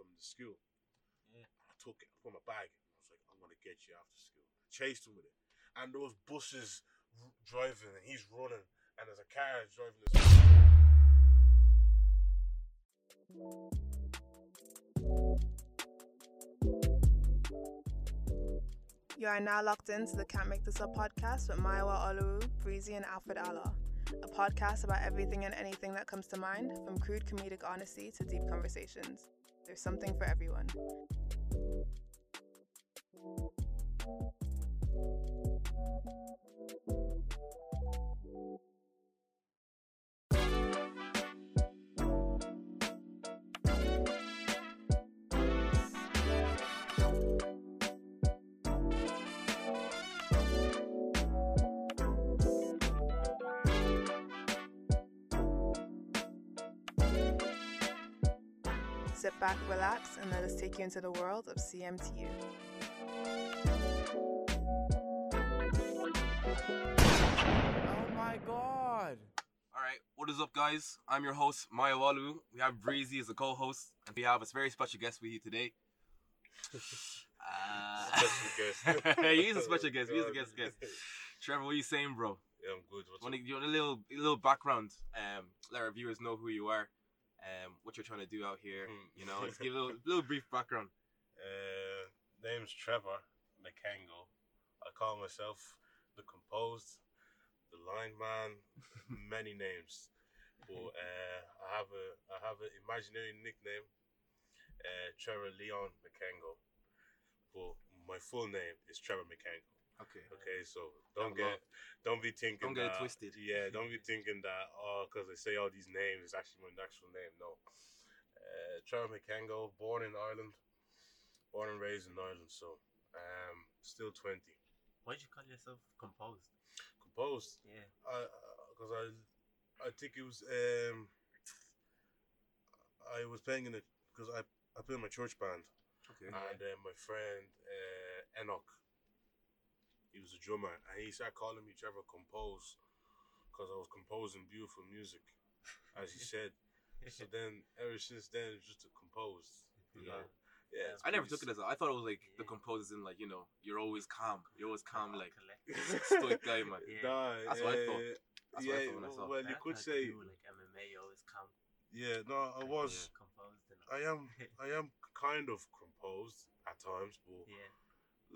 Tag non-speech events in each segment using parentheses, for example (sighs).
from the school. Yeah. I took it, I put my bag. I was like, I'm gonna get you after school. Chased him with it, and there was buses r- driving, and he's running, and there's a car driving. This You are now locked into the Can't Make This Up podcast with Maiwa Olu, Breezy, and Alfred Allah. A podcast about everything and anything that comes to mind, from crude comedic honesty to deep conversations. There's something for everyone. Sit back, relax, and let us take you into the world of CMTU. Oh my god. All right, what is up, guys? I'm your host, Maya Walu. We have Breezy as a co-host, and we have a very special guest with you today. (laughs) Uh, Special guest. (laughs) he is a special guest. He is a guest guest. (laughs) Trevor, what are you saying, bro? Yeah, I'm good. What's Want up? to, you want a little, a little background? Um, let our viewers know who you are, um, what you're trying to do out here. Hmm. You know, just give a little, little brief background. Uh, name's Trevor McKengo. I call myself the composed, the line man, (laughs) many names. But uh, I have a I have an imaginary nickname, uh, Trevor Leon McKengo. But my full name is Trevor McKengo. Okay. Okay, so don't Don't get don't be thinking Don't get it twisted. Yeah, don't be thinking that oh, because they say all these names, it's actually my actual name. No, uh, Trevor McKengo, born in Ireland, born and raised in Ireland. So, um, still twenty. Why'd you call yourself composed? Composed. Yeah. I because I I think it was um I was playing in it because I I play in my church band Okay. and then my friend uh, Enoch, he was a drummer, and he started calling me Trevor Compose because I was composing beautiful music, as he said. So (laughs) then, ever since then, it's just a composed. You know? Yeah, it's I never took it as that. I thought it was like the composers in like you know you're always calm. You're always calm like (laughs) (laughs) stoic guy, man. Yeah. Nah, That's what I thought. That's yeah, what I thought when I saw. well, you could say, you, were like MMA, you always come. yeah, no, I was, composed. I am, I am kind of composed at times, but Yeah.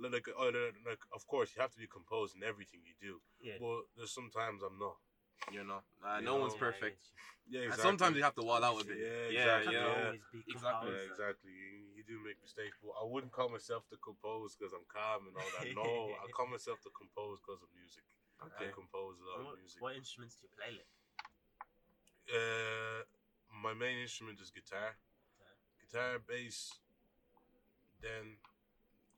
Like, oh, like, like, of course, you have to be composed in everything you do, Yeah. but there's sometimes I'm not. You know, uh, You no know, one's perfect. get you. Yeah, And exactly. sometimes you have to wall out a bit. Yeah, yeah, exactly, yeah. Can't yeah. Exactly. Yeah, exactly. You, you do make mistakes, but I wouldn't call myself the compose because I'm calm and all that. No, (laughs) I call myself the compose because of music. Okay. I compose a lot And of music. what instruments do you play like? Uh, my main instrument is guitar. Guitar, bass. Then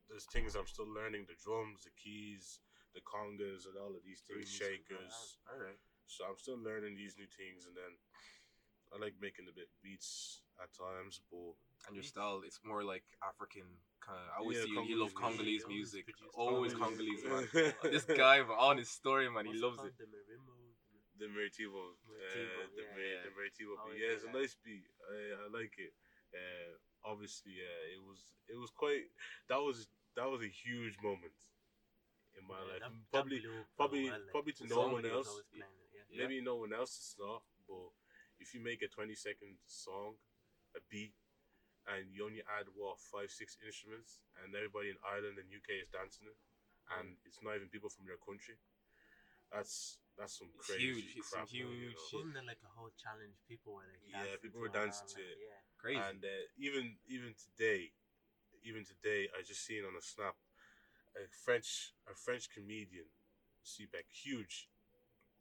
there's things I'm still learning: the drums, the keys, the congas, and all of these things, shakers. All right. So I'm still learning these new things, and then I like making a bit beats at times, but And your style, it's more like African kind of. I always Yeah, see you. You love Congolese Congolese music. music. Always Always Congolese. Congolese, man. (laughs) this guy, man, on his story, man, he What's loves it. The marimba? The Meritivo. Meritivo, uh, the, yeah, Mer- yeah. the Meritivo Oh, yeah, Yeah, it's a nice beat. I, I like it. Uh, obviously, yeah, it was it was quite. That was that was a huge moment in my Yeah, life. that- that probably blew up probably well, like, probably to no one else. always playing it, yeah. Yeah. Maybe no one else it's not, but if you make a twenty second song, a beat, and you only add what five six instruments, and everybody in Ireland and UK is dancing it, and it's not even people from your country. That's that's some It's crazy huge. It's some crap, man, you huge know? Wasn't there like a whole challenge? People were like, Yeah, dancing people were to dancing around, to like, it. Yeah. Crazy. And uh, even even today, even today, I just seen on a snap a French a French comedian, Seabeck, huge,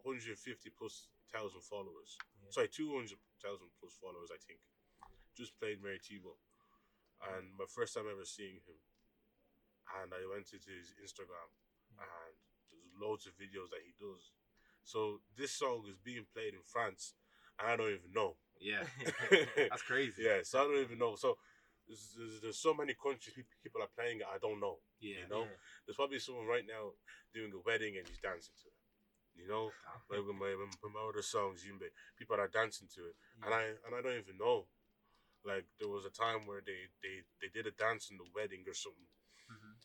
150 plus thousand followers. Yeah. Sorry, 200 thousand plus followers, I think. Just played Mary Tebow, and my first time ever seeing him. And I went into his Instagram, and there's loads of videos that he does. So this song is being played in France, and I don't even know. yeah, (laughs) (laughs) that's crazy. Yeah, so I don't even know. So there's, there's, there's so many countries people, people are playing it. I don't know. yeah. You know, there's probably someone right now doing a wedding and he's dancing to it. You know, like when my when my other songs, you know, people are dancing to it, and I and I don't even know. Like like there was a time where they they they did a dance in the wedding or something, Mhm.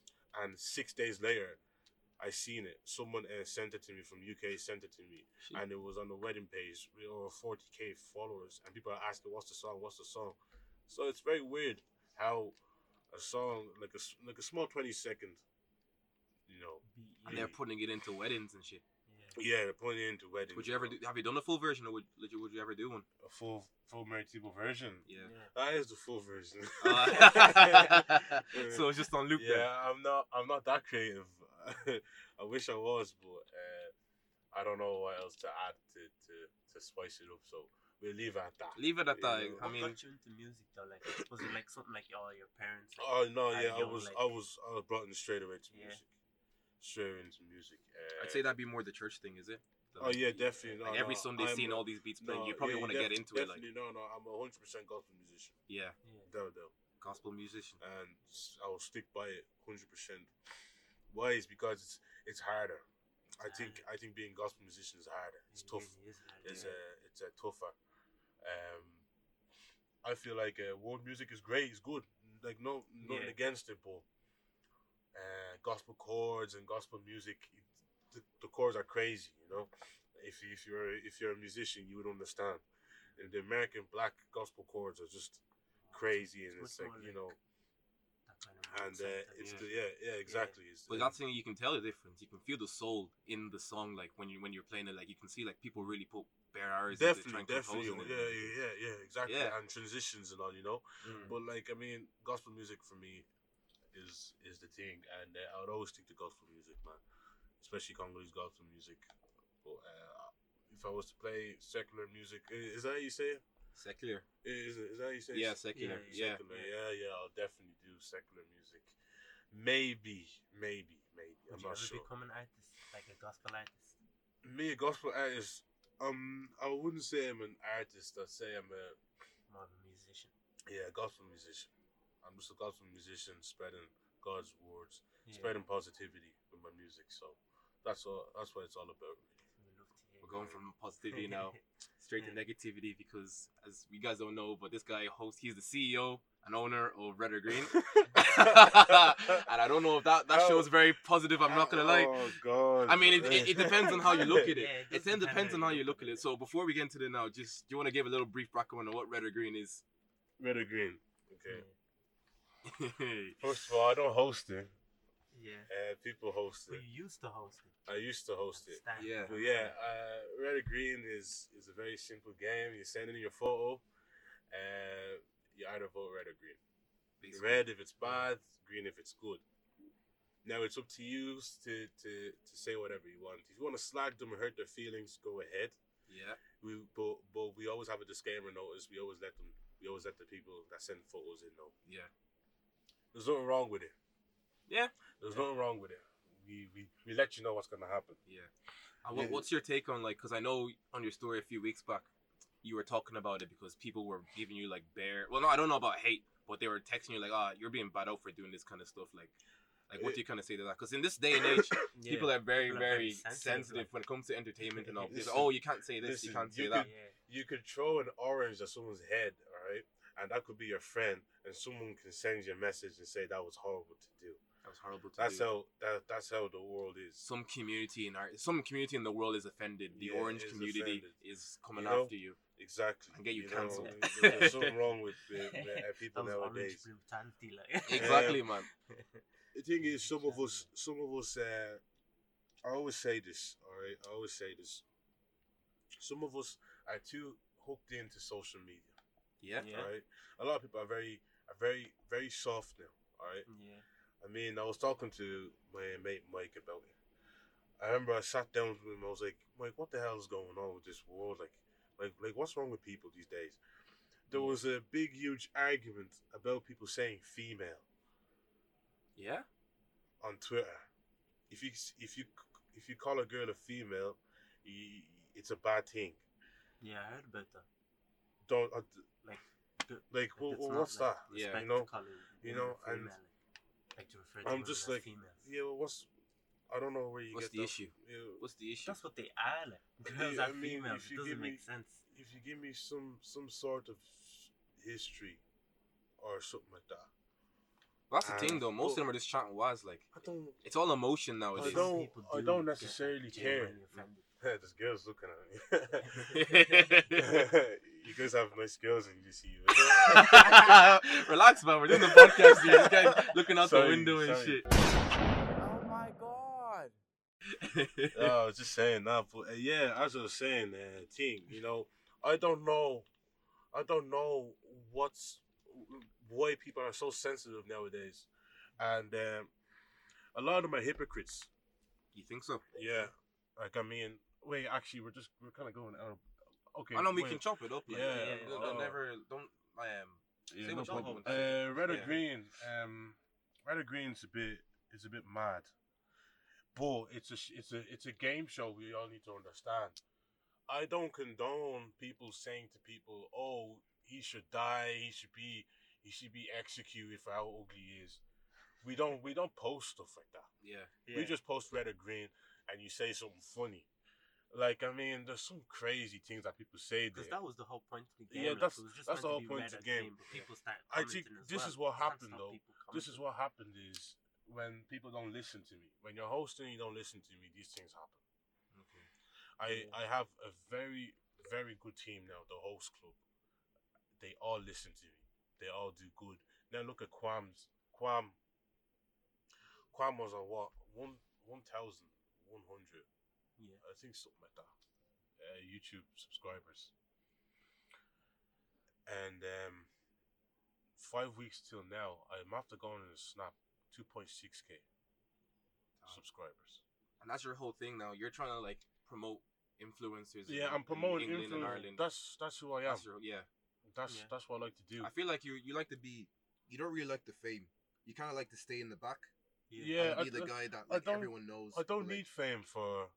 and six days later, I seen it. Someone uh, sent it to me from UK. Sent it to me, Shit. and it was on the wedding page with over forty k followers, and people are asking, "What's the song? What's the song?" So it's very weird how a song like a s- like a small twenty second, you know, And yeah. they're putting it into weddings and shit. yeah. yeah, they're putting it into weddings. Would you ever do? Have you done a full version, or would, would you would you ever do one? a full full Mary Tipo version? Yeah. Yeah. That is the full version. (laughs) Uh, (laughs) so it's just on loop. yeah, I'm not. I'm not that creative. (laughs) I wish I was, but uh, I don't know what else to add to, to, to spice it up. So we'll leave it at that. Leave it at that. Yeah. I What mean, got you into music though? Like, was it like something like oh your parents? Like, Oh no, at yeah, I was, like- I was, I was brought in straight away to Yeah. music, straight into music. Uh, I'd say that'd be more the church thing, is it? The- Oh yeah, definitely. Like no, every no, Sunday, I'm seeing a- all these beats playing, no, you probably yeah, want to get def- into it. Like, Definitely, no, no. I'm a hundred percent gospel musician. yeah, yeah. Without a gospel musician. and s- I will stick by it hundred percent. Why is because it's it's harder. I It's think I think being gospel musician is harder. It's It tough. is- it is hard, It's yeah. a it's a tougher. Um, I feel like uh, world music is great. It's good. Like no nothing Yeah. against it, but uh, gospel chords and gospel music, it, the, the chords are crazy. You know, if you- if you're if you're a musician, you would understand. And the American black gospel chords are just crazy, and It's it's like you know That kind of and uh, it's the yeah yeah exactly it's But that's the thing you can tell the difference. You can feel the soul in the song, like when you when you're playing it. Like you can see, like people really put bare hours definitely definitely yeah yeah yeah yeah exactly Yeah. and transitions and all you know Mm. but like I mean gospel music for me is is the thing and uh, I would always stick to gospel music man especially Congolese gospel music but uh, if I was to play secular music is that how you say it Secular. is, is that how you say Yeah, secular. Yeah, Yeah. secular yeah yeah I'll definitely do secular music maybe maybe maybe Would I'm you not ever sure become an artist, like a gospel artist? me a gospel artist um I wouldn't say I'm an artist I'd say I'm a More of a musician. yeah gospel musician I'm just a gospel musician spreading God's words Yeah. spreading positivity with my music so that's all that's what it's all about We love to hear We're going it. from positivity now (laughs) straight to mm. negativity because, as you guys don't know, but this guy hosts. He's the CEO and owner of Red or Green, (laughs) and I don't know if that that Oh. shows very positive. I'm not gonna lie. oh god I mean, it, it, it depends on how you look at it. (laughs) Yeah, it it does then depends on how you look look at at it. it. So before we get into it now, just do you want to give a little brief background on what Red or Green is? red or green okay mm. first of all I don't host it Yeah. uh, people host But it you used to host it. I used to host it Yeah. But yeah, uh, red or green is is a very simple game. You send in your photo, uh, you either vote red or green. Basically. Red if it's bad, green if it's good. Now it's up to you to, to, to say whatever you want. If you want to slag them or hurt their feelings, go ahead. Yeah. We but but we always have a disclaimer notice. We always let them. We always let the people that send photos in know. Yeah. There's nothing wrong with it. Yeah. There's nothing wrong with it. We we, we let you know what's gonna happen. Yeah. And what, Yeah. what's your take on like? Because I know on your story a few weeks back, you were talking about it because people were giving you like bare. Well, no, I don't know about hate, but they were texting you like, "Ah, you're being bad out for doing this kind of stuff." Like, like what do you kind of say to that? Because in this day and age, (coughs) Yeah. people are very, People are very very sensitive, sensitive like- when it comes to entertainment and all. (laughs) They say, oh, you can't say this, you can't say you that. Yeah. you could throw an orange at someone's head, all right, and that could be your friend, and someone can send you a message and say that was horrible to do. That was horrible to That's do. how that, that's how the world is. some community in our some community in the world is offended. The Yeah, orange is community offended. is coming You know? after you. Exactly. And get you know, cancelled. There's something (laughs) wrong with, with, with uh, (laughs) people That was nowadays. brutality, like. (laughs) Exactly, man. The thing is, some of us, some of us, uh, I always say this, all right. I always say this. Some of us are too hooked into social media, Yeah. Yeah. all right. A lot of people are very, are very, very soft now, all right. Yeah. I mean, I was talking to my mate Mike about it. I remember I sat down with him. I was like, Mike, what the hell is going on with this world? Like, like, like, what's wrong with people these days? There was a big, huge argument about people saying female Yeah. on Twitter. If you if you if you call a girl a female, you, it's a bad thing. Yeah, I heard about that. Don't uh, Like, like, like well, well, what's like, that? Yeah. You know, to call a you know, and like, like to refer to I'm just like, females. yeah, well, what's I don't know where you What's get the that issue? Yeah, What's the issue? That's what they are. Like. Girls Yeah, are I mean, females. It doesn't me- make sense. if you give me some some sort of history or something like that. That's the And- thing though. Most of them are just chanting was like I don't. it's all emotion nowadays. I don't- People I do don't necessarily care. offended. (laughs) this girl's looking at me. (laughs) (laughs) you guys have nice girls and you see. (laughs) Relax, man. We're doing the podcast here. This guy's (laughs) looking out the Sorry, window and sorry. shit. Oh my god. no, I was just saying that, but uh, yeah, as I was saying, uh, team, you know, I don't know, I don't know what's why people are so sensitive nowadays, and um, a lot of them are hypocrites. you think so? Yeah, like I mean, wait, actually, we're just we're kind of going out. Okay, I know we wait. can chop it up. Like, Yeah, yeah, don't, don't uh, never don't um. Yeah, Say no what you problem. Uh, red or Yeah. green? Um, red or green's a bit is a bit mad, but it's a it's a it's a game show. We all need to understand. I don't condone people saying to people, "Oh, he should die. He should be he should be executed for how ugly he is." We don't we don't post stuff like that. Yeah. We just post red or green, and you say something funny. Like I mean, there's some crazy things that people say there. Because that was the whole point of the game. Yeah, that's- that's the whole point of the game. But people started I think this well. is what happened, though. this is what happened is when people don't listen to me. When you're hosting, you don't listen to me. These things happen. Okay. I I have a very very good team now. The host club, they all listen to me. They all do good. Now look at Quam's Quam. Quam was on what one one thousand one hundred. Yeah. I think something like that. Uh, YouTube subscribers. And um, five weeks till now, I'm after going in a snap, two point six k subscribers. And that's your whole thing now. You're trying to like promote influencers. Yeah, in- I'm promoting in England and. Ireland. That's that's who I am. That's your- yeah. That's Yeah. that's what I like to do. I feel like you you like to be. You don't really like the fame. You kind of like to stay in the back Yeah, and I, be the I- guy that like everyone knows. I don't like, need fame for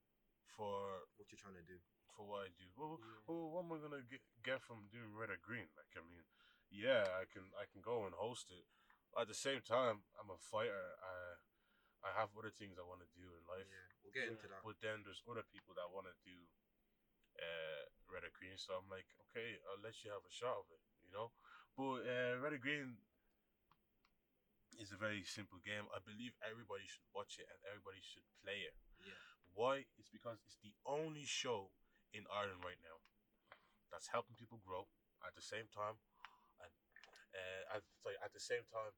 for what you're trying to do. for what I do. Well, Yeah. well, what am I gonna get, get from doing red or green? Like, I mean, yeah, I can I can go and host it. At the same time, I'm a fighter. I I have other things I want to do in life. Yeah, we'll get into that. But then there's other people that want to do uh, red or green. So I'm like, okay, I'll let you have a shot of it, you know. But uh, red or green is a very simple game. I believe everybody should watch it and everybody should play it. Yeah. Why? It's because it's the only show in Ireland right now that's helping people grow at the same time, and uh, at, sorry, at the same time,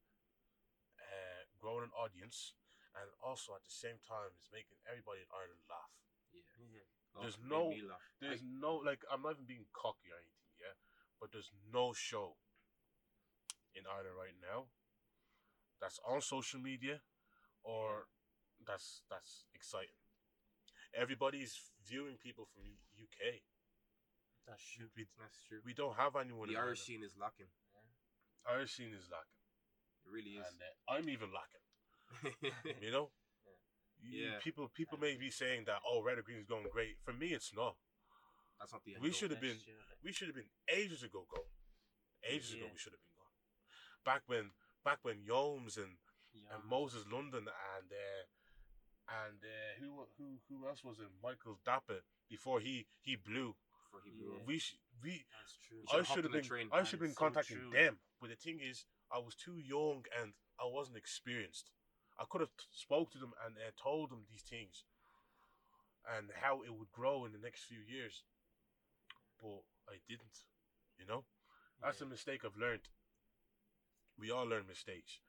uh, growing an audience, and also at the same time it's making everybody in Ireland laugh. Yeah. Yeah. There's no- me laugh. There's no like I'm not even being cocky or anything, yeah, but there's no show in Ireland right now that's on social media or that's that's exciting. Everybody's viewing people from U- UK. That's true. We, That's true. we don't have anyone. The in Irish scene is lacking. Irish scene is lacking, It really is. and uh, I'm even lacking. (laughs) You know. You- Yeah. People people may be saying that oh red or green is going great. For me, it's not. That's not the end. We should have been That's true, like, we should have been ages ago gone. Ages ago we should have been gone. Back when back when Yomes and, yeah, and Moses London and uh, and uh, who who who else was in Michael Dapaah before he he blew. Before he blew up. We sh- we That's true. I should have been. I should have been so contacting true. them. But the thing is, I was too young and I wasn't experienced. I could have t- spoke to them and uh, told them these things and how it would grow in the next few years. But I didn't. You know, that's a mistake I've learned. We all learn mistakes.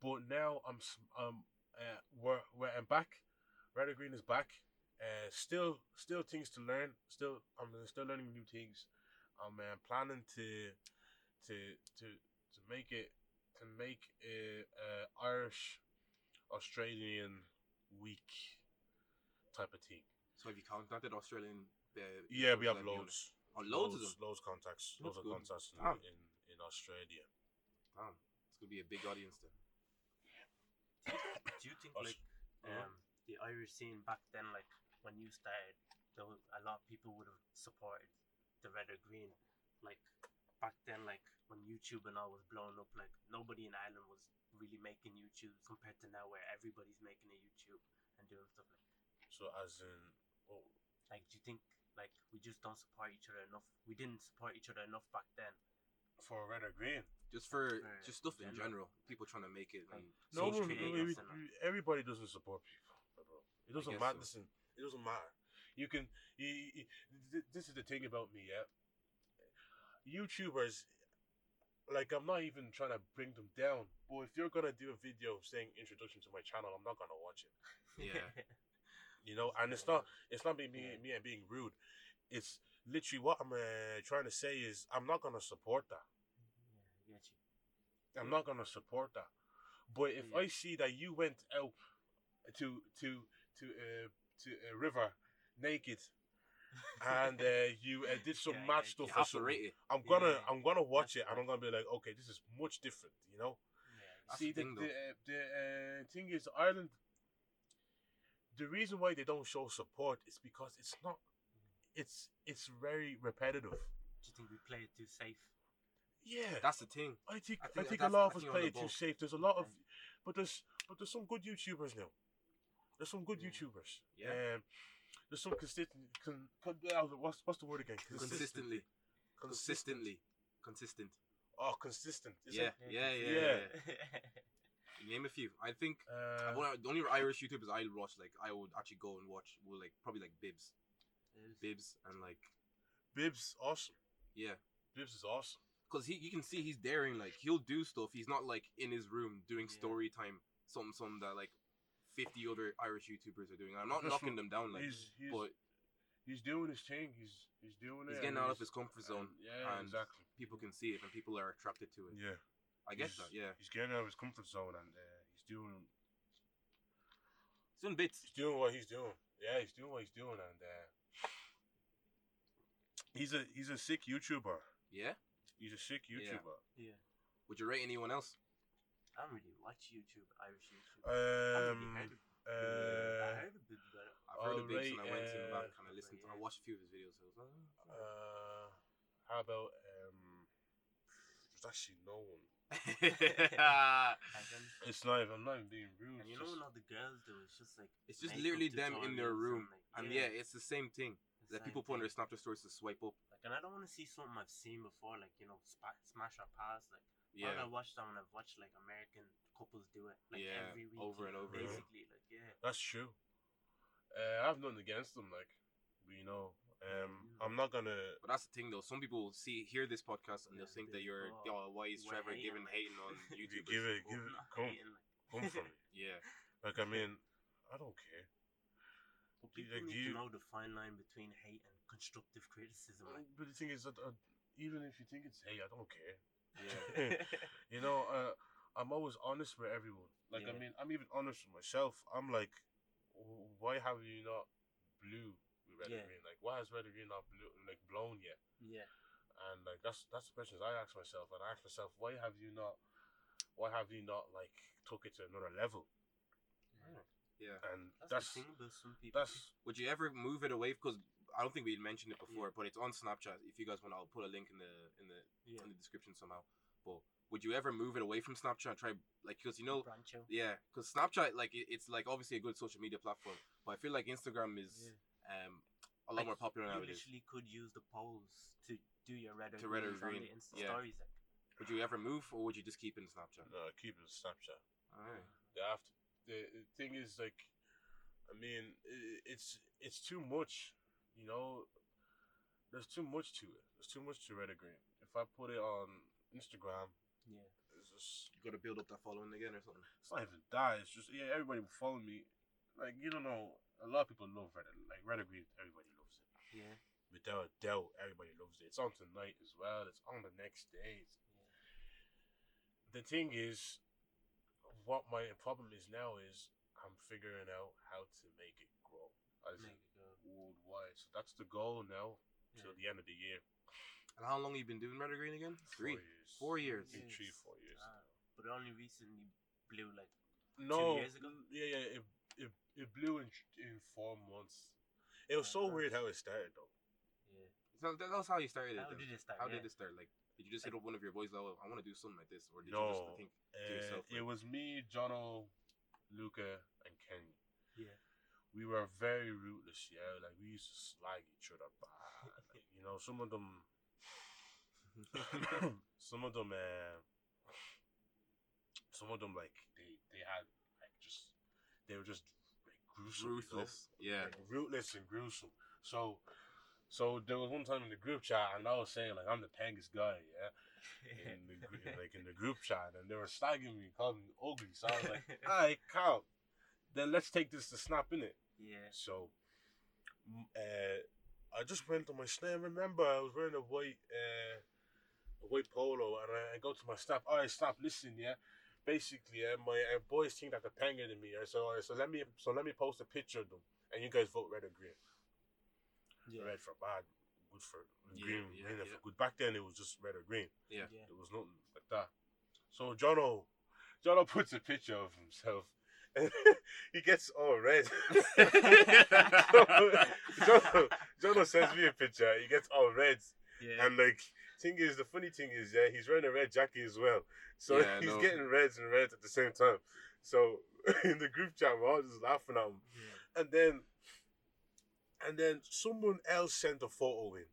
But now I'm um uh, we're, we're I'm back. Red or Green is back. Uh, still still things to learn. Still I'm still learning new things. I'm uh, planning to to to to make it to make a, a Irish Australian week type of thing. So have you contacted Australian? Uh, Yeah, we have loads. Oh, loads of them? Loads contacts. That's Loads of good. contacts in, Damn. in, in Australia. Damn, it's gonna be a big audience then. Do you think like Uh-huh. um the Irish scene back then, like when you started, there was, a lot of people would have supported the red or green. Like back then, like when YouTube and all was blowing up, like nobody in Ireland was really making YouTube compared to now, where everybody's making a YouTube and doing stuff like. So as in, oh, Like, do you think like we just don't support each other enough? We didn't support each other enough back then. for red or green, just for For just stuff in general. general. People trying to make it. And No, Social no, no, creators every- and everybody doesn't support people, bro. It doesn't matter. so. Listen, it doesn't matter. You can. You, you- th- this is the thing about me, yeah. YouTubers, like I'm not even trying to bring them down, but if you're gonna do a video saying introduction to my channel, I'm not gonna watch it. (laughs) yeah, You know, and it's not. It's not me, me, me and being rude. It's literally what I'm uh, trying to say is I'm not gonna support that. Yeah, I get you. I'm not gonna support that. But if Yeah. I see that you went out to to to uh, to a river naked and uh, you uh, did (laughs) some Yeah, mad get stuff, you or something. I'm gonna Yeah. I'm gonna watch That's it and I'm gonna be like, okay, this is much different, you know. Yeah, see, the the thing, the, uh, the uh, thing is, Ireland. The reason why they don't show support is because it's not. It's it's very repetitive. Do you think we play it too safe? Yeah, That's the thing. I think I I think think, a lot of us play it too safe. There's a lot of, but there's but there's some good YouTubers now. There's some good Yeah. YouTubers. Yeah. Um, there's some consistent. Con, con, uh, what's what's the word again? Consistently, Consistent. consistently, consistent. Oh, consistent. Is Yeah, it? yeah, yeah, Yeah. yeah. (laughs) You Name a few. I think Uh, I've the only Irish YouTubers I watch, like I would actually go and watch, were like probably like Bibs, Bibs, and like Bibs, awesome. yeah, Bibs is awesome. because he you can see he's daring. Like he'll do stuff. He's not like in his room doing Yeah. story time, something something that like fifty other Irish YouTubers are doing. I'm not That's knocking what- them down, like, he's he's, but he's doing his thing. He's he's doing he's it. getting and out of his comfort zone. and- yeah, and exactly. People can see it, and people are attracted to it. Yeah, I guess he's, that. Yeah, He's getting out of his comfort zone and uh, he's doing it's in bits. he's doing what he's doing. Yeah, he's doing what he's doing, and uh, he's a he's a sick YouTuber. Yeah. He's a sick Yeah. YouTuber. yeah. Would you rate anyone else? I don't really watch YouTube, Irish YouTube. I haven't really Um, heard of uh, I heard of it, but I've heard of Biggs Alright, and I went to the uh, back and I listened. to I yeah. watched a few of his videos. I was like, oh, uh, how about um? There's actually no one. (laughs) (laughs) It's not even. I'm not even being rude. and you know all the girls do, it's just like it's just literally them in their room, and, and like, yeah, it's the same thing the that people put on their Snapchat stories to swipe up. Like, and I don't want to see something I've seen before, like you know, spa- smash or pass. Like, Yeah, I watch that when I've watched like American couples do it, like Yeah, every week, over and over again. basically. Like, yeah, That's true. Uh, I have nothing against them, like, but, you know, um, I'm not gonna. but that's the thing though. Some people see hear this podcast and they'll think they- that you're, oh, oh, why is Trevor hating, giving like- hating on (laughs) Give YouTube? it, give it, give it. Come, hating, like, come from me. (laughs) Yeah, Like, I mean, I don't care. But you- people like, need you- to know the fine line between hate and constructive criticism. Like, But the thing is that uh, even if you think it's hate, I don't care. Yeah, (laughs) You know, uh, I'm always honest with everyone. Like, I mean, I'm even honest with myself. I'm like, why have you not blew with Red Yeah. and Green? Like, why has Red and Green not blew, like blown yet? yeah, And like, that's that's the questions I ask myself. And I ask myself, why have you not? Why have you not like took it to another level? yeah. And that's, that's the thing about some people. that's Would you ever move it away? Because I don't think we had mentioned it before, but it's on Snapchat. If you guys want, I'll put a link in the in the yeah, in the description somehow. But would you ever move it away from Snapchat? and Try like because you know. Yeah, because Snapchat, like, it, it's like obviously a good social media platform, but I feel like Instagram is Yeah. um a lot Like, more popular You nowadays. literally could use the polls to do your red or To red or greens on green, the Insta yeah. stories. Like, Would you ever move, or would you just keep it in Snapchat? no, keep it Snapchat. Alright. They have to. The, the thing is, like, I mean, i it's it's too much. You know, there's too much to it. There's too much to Red or Green. If I put it on Instagram, yeah, it's just You got to build up that following again or something. it's not even that. It's just yeah, everybody will follow me. Like you don't know, a lot of people love Red. Like Red or Green, everybody loves it. yeah, Without a doubt, everybody loves it. It's on tonight as well. It's on the next day. It's- the thing is, what my problem is now is I'm figuring out how to make it grow as Make it go. Worldwide. So that's the goal now till Yeah. the end of the year. And how long you been doing Red or Green again? Three. Four years. Four years. Three, three, four years. Ah, but it only recently blew like no, years ago? yeah, yeah. It, it, it blew in in four months. It was so weird how it started though. yeah. So that, that was how you started How it. then. did it start? How yeah. did it start? Like, did you just hit up one of your boys? Like, oh, I want to do something like this, or did you just think? uh, yourself, it was me, Jono, Luca, and Kenny. Yeah. We were very rootless, yeah. Like we used to slag each other bad. Like, you know, some of them, (laughs) some of them, uh, some of them like they they had like just they were just like gruesome, you know? Ruthless. Yeah. like, rootless and gruesome. So, so there was one time in the group chat, and I was saying like I'm the pangest guy, yeah, (laughs) in the like in the group chat, and they were slagging me, calling me ugly. So I was like, (laughs) alright, calm. Then let's take this to snap in it. Yeah. So, uh, I just went on my snap. Remember, I was wearing a white, uh, a white polo, and I, I go to my snap. All right, stop, listen, yeah. Basically, yeah, my uh, boys think that they're panging than me. Yeah? So, alright, so let me, so let me post a picture of them, and you guys vote red or green. Yeah. Red for bad, good for green, yeah, green yeah. for good. Back then, it was just red or green. Yeah. Yeah. There was nothing like that. So Jono, Jono puts a picture of himself, (laughs) he gets all red. (laughs) (laughs) Jono, Jono sends me a picture. He gets all red, Yeah. and like thing is, the funny thing is, yeah, he's wearing a red jacket as well. So Yeah, he's know. getting reds and reds at the same time. So in the group chat, we're all just laughing at him, yeah. and then, and then someone else sent a photo in,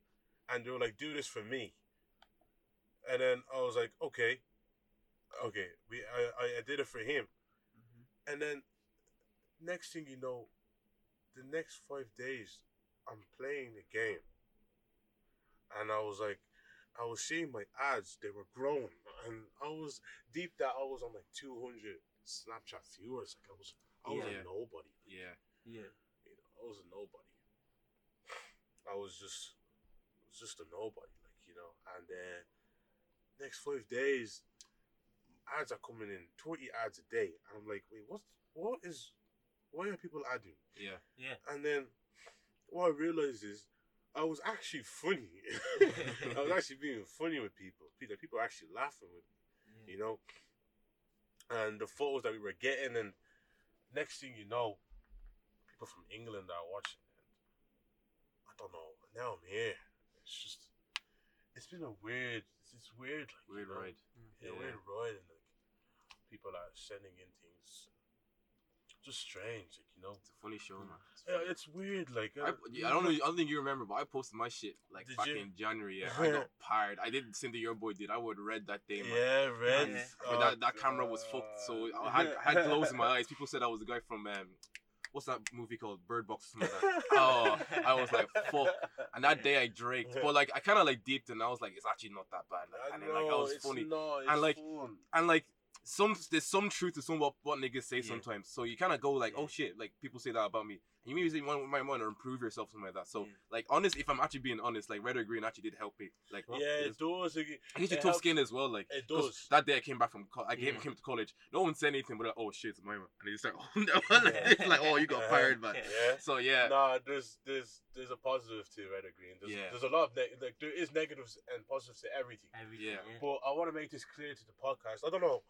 and they were like, "Do this for me." And then I was like, "Okay, okay." We I I, I did it for him. And then next thing you know, the next five days, I'm playing the game, and I was like, I was seeing my ads; they were growing, and I was deep that I was on like 200 Snapchat viewers. Like I was, I was Yeah. a nobody. Yeah. Yeah. You know, I was a nobody. I was just, I was just a nobody, like you know. And uh, next five days, ads are coming in, twenty ads a day, and I'm like, wait, what's what is, why are people adding? Yeah. Yeah. And then what I realized is I was actually funny. (laughs) I was actually being funny with people. People, people are actually laughing with me, you know. And the photos that we were getting, and next thing you know, people from England are watching. And I don't know. Now I'm here. It's just, it's been a weird. It's, weird. Like, you Weird know? ride. Yeah, Yeah. weird ride, and like people are sending in things. Just strange, like you know. It's a funny show, man. It's Yeah, funny. it's weird. Like I, uh, yeah, I don't know. I don't think you remember, but I posted my shit like back you? in January. Yeah, I got (laughs) fired. I did same thing your boy did. I would read that day, man. Yeah, red. Yeah. But that, that camera was fucked, so I had, I had glows in my (laughs) eyes. People said I was the guy from um, what's that movie called Bird Box like. (laughs) Oh, I was like, fuck. And that day I drank, but like I kind of like deeped and I was like, it's actually not that bad. Like, I and then like I was funny, Not, And, like, fun. and like some there's some truth to some what, what niggas say Yeah. sometimes. So you kind of go like, oh shit, like people say that about me. And you maybe say you want, might want to improve yourself, something like that. So Yeah. like honest, if I'm actually being honest, like red or green actually did help me. Like yeah, it's- it does. It, I get you tough helps- skin as well, like It 'cause does. That day I came back from, co- I came, Yeah. came to college. No one said anything, but like, oh shit, it's my man. And they just like, (laughs) oh no, like, (laughs) like, oh you got fired, man. Yeah. So yeah, Nah, there's there's there's a positive to red or green. There's, Yeah. there's a lot of neg- like there is negatives and positives to everything. Everything. Yeah. Yeah. But I want to make this clear to the podcast. I don't know.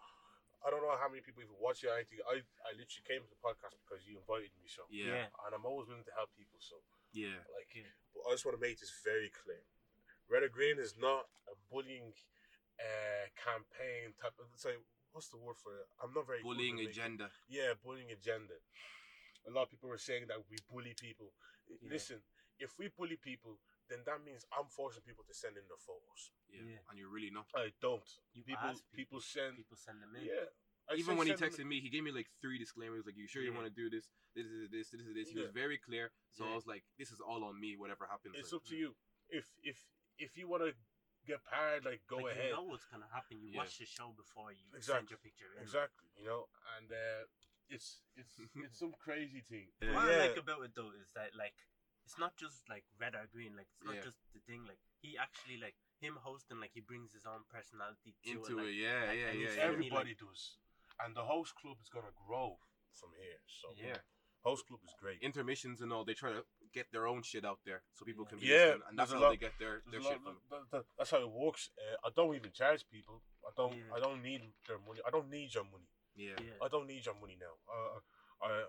I don't know how many people even watch it. or anything. I I literally came to the podcast because you invited me. So yeah, and I'm always willing to help people. So yeah, like, Yeah. but I just want to make this very clear. Red or green is not a bullying uh, campaign type. Of, say what's the word for it? I'm not very bullying with making- agenda. Yeah, bullying agenda. A lot of people are saying that we bully people. Yeah. Listen, if we bully people, then that means I'm forcing people to send in the photos. Yeah. Yeah. and you really know. I don't. You people, ask people, people, send. People send them in. Yeah. I Even when he send them texted me, he gave me like three disclaimers. Like, you sure you Yeah. want to do this? This is this. This is this. He was very clear. So I was like, this is all on me. Whatever happens. It's like, up to you. If if if you want to get parried, like go like, ahead. You know what's gonna happen. You Yeah. watch the show before you send Exactly. your picture in. Exactly. You know, and uh, it's it's (laughs) it's some crazy thing. Yeah. What I like about it though is that like it's not just like red or green. Like it's not Yeah. just the thing. Like he actually like him hosting. Like he brings his own personality to into it. it. Yeah, like, yeah, yeah, yeah. every- Everybody does, and the host club is gonna grow from here. So Yeah. host club is great. Intermissions and all, they try to get their own shit out there so people can be Yeah, listening, and that's how a they get their, their a lot- shit from. that- that- that's how it works. Uh, I don't even charge people. I don't. Yeah. I don't need their money. I don't need your money. Yeah, yeah. I don't need your money now. Uh, I,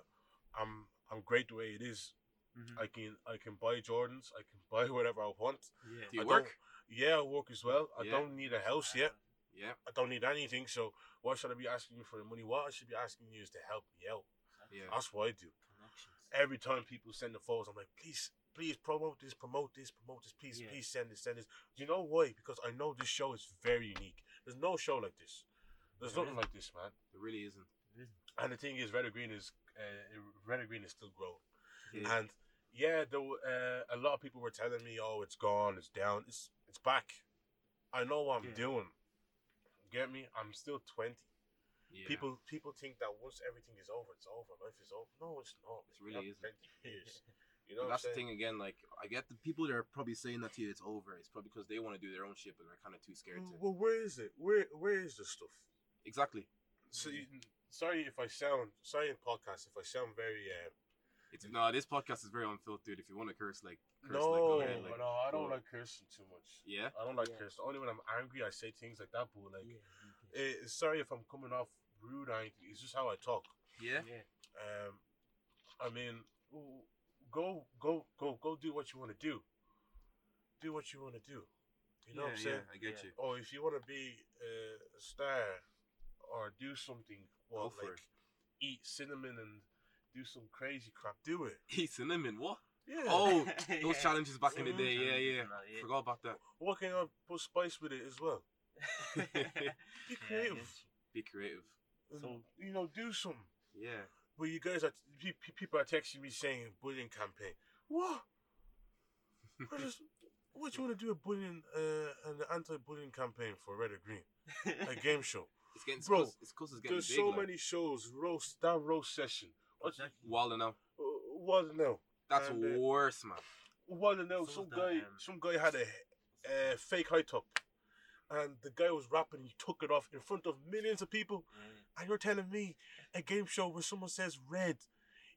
I'm I'm great the way it is. Mhm. I can I can buy Jordans. I can (laughs) buy whatever I want. yeah. Do you I work? don't- Yeah, I work as well. I Yeah. don't need a house yet. Yeah, I don't need anything. So why should I be asking you for the money? What I should be asking you is to help me out. yeah. That's what I do. Every time people send the photos, I'm like, please, please promote this, promote this, promote this, please, Yeah. please send this, send this. Do you know why? Because I know this show is very unique. There's no show like this. There's There nothing isn't. like this, man. There really isn't. And the thing is, red or green is uh, red or green is still growing. Yeah. And yeah, uh, a lot of people were telling me, "Oh, it's gone, it's down, it's it's back." I know what I'm Yeah. doing. Get me? I'm still twenty. Yeah. People people think that once everything is over, it's over. Life is over. No, it's not. It We really isn't. Plenty of years. (laughs) You know that's the thing again. Like, I get the people that are probably saying that to you, it's over. It's probably because they want to do their own shit, but they're kind of too scared to. Well, where is it? Where where is the stuff? Exactly. So, you, sorry if I sound sorry in podcast if I sound very uh, It's no. This podcast is very unfiltered. If you want to curse, like, curse, no, like, go ahead. Like, no, I don't go- like cursing too much. Yeah. I don't like Yeah. cursing. Only when I'm angry, I say things like that. But like, Yeah, you eh, sorry if I'm coming off rude or anything. It's just how I talk. Yeah. yeah. Um, I mean, go, go, go, go. Do what you want to do. Do what you want to do. You know what I'm yeah, saying? I get Yeah. you. Or if you want to be uh, a star or do something, well, Go for like eat cinnamon and do some crazy crap, do it. (laughs) Eat cinnamon. What? Yeah. Oh, (laughs) those Yeah. challenges back in the day. Yeah, yeah. and yeah. Forgot about that. Why can't I put spice with it as well? (laughs) Be creative. get Be creative. and, So- you know, do some. Yeah. But you guys are pe- pe- people are texting me saying bullying campaign. What? What, is, what you want to do a bullying uh, an anti-bullying campaign for Red or Green? A game show. It's getting. Bro, Bro, it's because it's getting There's big. so like. many shows. Roast that roast session. What's. Wilder now. uh, now? That's And, uh, worse, man. So Some that, guy, um, some guy had a uh, fake high top, and the guy was rapping. He took it off in front of millions of people. Yeah. And you're telling me a game show where someone says red,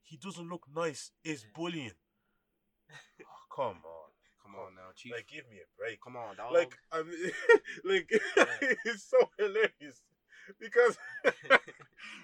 he doesn't look nice, is Yeah. bullying. (laughs) Oh, come on. Come on now, chief. Like, give me a break. Come on, dog. Like, I'm (laughs) like, (laughs) it's so hilarious because